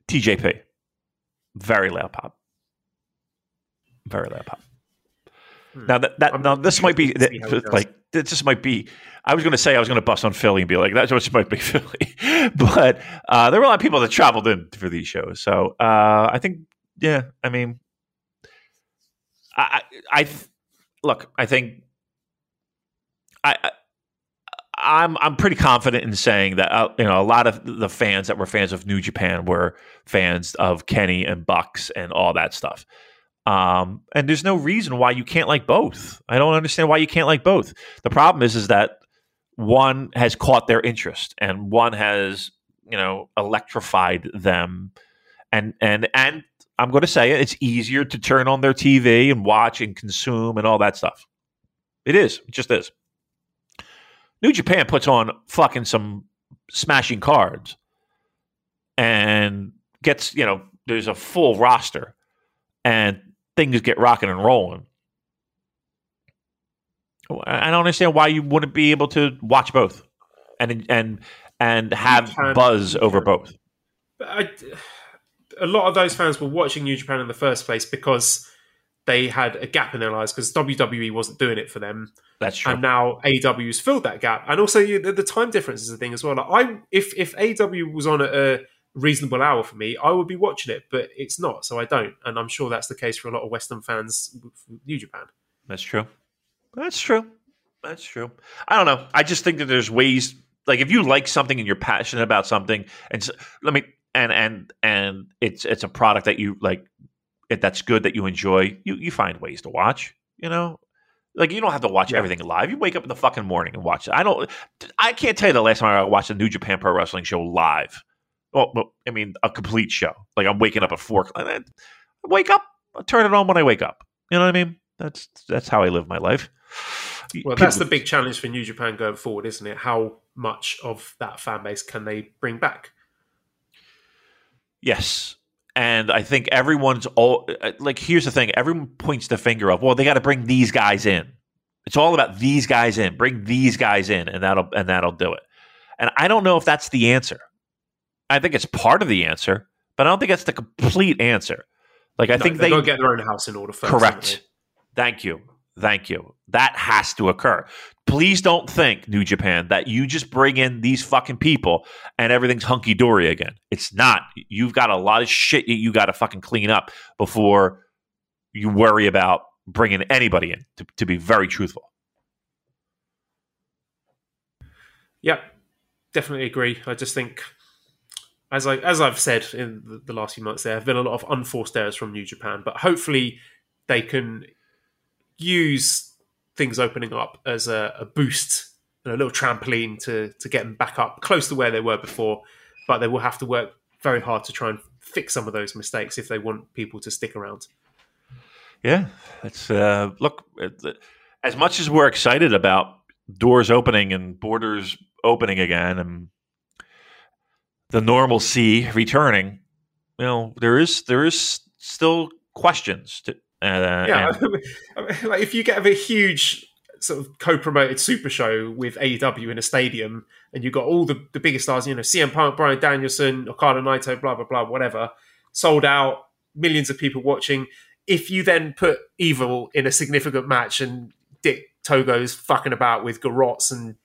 TJP, very loud pop, very loud pop. Hmm. Now that, that I'm now this might be interested to see how it that, like this just might be. I was going to say I was going to bust on Philly and be like that just might be Philly, but uh, there were a lot of people that traveled in for these shows. So uh, I think yeah, I mean, I I, I look. I think I. I I'm I'm pretty confident in saying that uh, you know a lot of the fans that were fans of New Japan were fans of Kenny and Bucks and all that stuff. Um, and there's no reason why you can't like both. I don't understand why you can't like both. The problem is is that one has caught their interest and one has you know electrified them, and and and I'm going to say it, it's easier to turn on their TV and watch and consume and all that stuff. It is, it just is. New Japan puts on fucking some smashing cards and gets, you know, there's a full roster and things get rocking and rolling. I don't understand why you wouldn't be able to watch both and and and have buzz over both. I, a lot of those fans were watching New Japan in the first place because they had a gap in their lives because WWE wasn't doing it for them. That's true. And now AEW's filled that gap, and also you, the, the time difference is a thing as well. Like I, if if AEW was on at a reasonable hour for me, I would be watching it, but it's not, so I don't. And I'm sure that's the case for a lot of Western fans New Japan. That's true. That's true. That's true. I don't know. I just think that there's ways. Like if you like something and you're passionate about something, and so, let me and and and it's it's a product that you like, it, that's good that you enjoy. You you find ways to watch. You know, like you don't have to watch Yeah. everything live. You wake up in the fucking morning and watch it. I don't. I can't tell you the last time I watched a New Japan Pro Wrestling show live. Well, I mean a complete show. Like I'm waking up at four. I wake up. I turn it on when I wake up. You know what I mean? That's that's how I live my life. Well, that's the big challenge for New Japan going forward, isn't it? How much of that fan base can they bring back? Yes. And I think everyone's all uh, like, here's the thing everyone points the finger of, well, they got to bring these guys in. It's all about these guys in. Bring these guys in, and that'll and that'll do it. And I don't know if that's the answer. I think it's part of the answer, but I don't think that's the complete answer. Like I No, think they got get their own house in order first. correct. Thank you. Thank you. That has to occur. Please don't think, New Japan, that you just bring in these fucking people and everything's hunky dory again. It's not. You've got a lot of shit you got to fucking clean up before you worry about bringing anybody in, to, to be very truthful. they? Yeah, definitely agree. I just think, as I as I've said in the last few months, there have been a lot of unforced errors from New Japan, but hopefully they can use things opening up as a, a boost and a little trampoline to to get them back up close to where they were before. But they will have to work very hard to try and fix some of those mistakes if they want people to stick around. Yeah, it's uh, look. As much as we're excited about doors opening and borders opening again, and the normalcy returning, you know, there is there is still questions. To, uh, yeah, and- I mean, like if you get a huge sort of co-promoted super show with AEW in a stadium, and you've got all the, the biggest stars, you know, CM Punk, Bryan Danielson, Okada Naito, blah blah blah, whatever, sold out, millions of people watching. If you then put Evil in a significant match and Dick Togo's fucking about with garrots and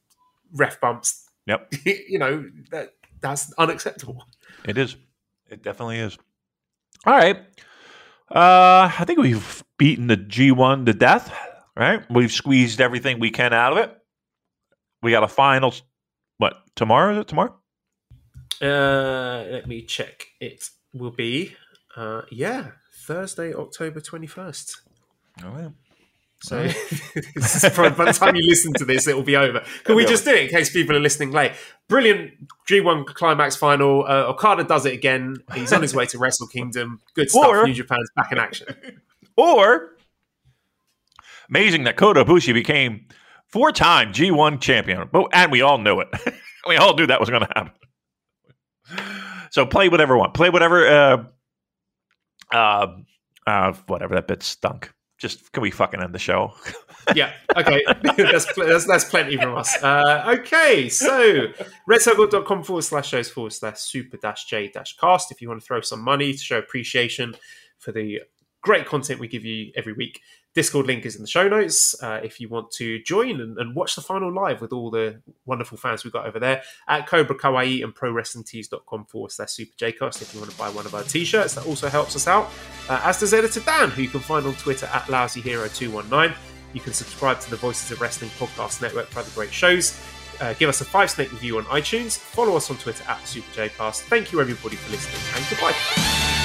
ref bumps, Yep. you know that that's unacceptable. It is. It definitely is. All right. Uh, I think we've beaten the G1 to death, right? We've squeezed everything we can out of it. We got a final, what, tomorrow? Is it tomorrow? Uh, let me check. It will be, uh, yeah, Thursday, October 21st. All right. So probably- by the time you listen to this, it will be over. Can we just do it in case people are listening late? Brilliant G1 Climax final. Uh, Okada does it again. He's on his way to Wrestle Kingdom. Good stuff. Or- New Japan's back in action. Or, amazing that Kota Ibushi became four-time G1 champion. And we all knew it. we all knew that was going to happen. So play whatever you want. Play whatever, uh, uh, uh, whatever that bit stunk. Just, can we fucking end the show? yeah. Okay. that's, that's that's plenty from us. Uh, okay. So redcircle.com forward slash shows forward slash super dash j dash cast. If you want to throw some money to show appreciation for the great content we give you every week. Discord link is in the show notes. Uh, if you want to join and, and watch the final live with all the wonderful fans we've got over there at Cobra Kawaii and ProWrestlingTees.com forward slash Super Jcast. If you want to buy one of our t shirts, that also helps us out. Uh, as does editor Dan, who you can find on Twitter at LousyHero219. You can subscribe to the Voices of Wrestling podcast network for other great shows. Uh, give us a five snake review on iTunes. Follow us on Twitter at Super Jcast. Thank you, everybody, for listening, and goodbye.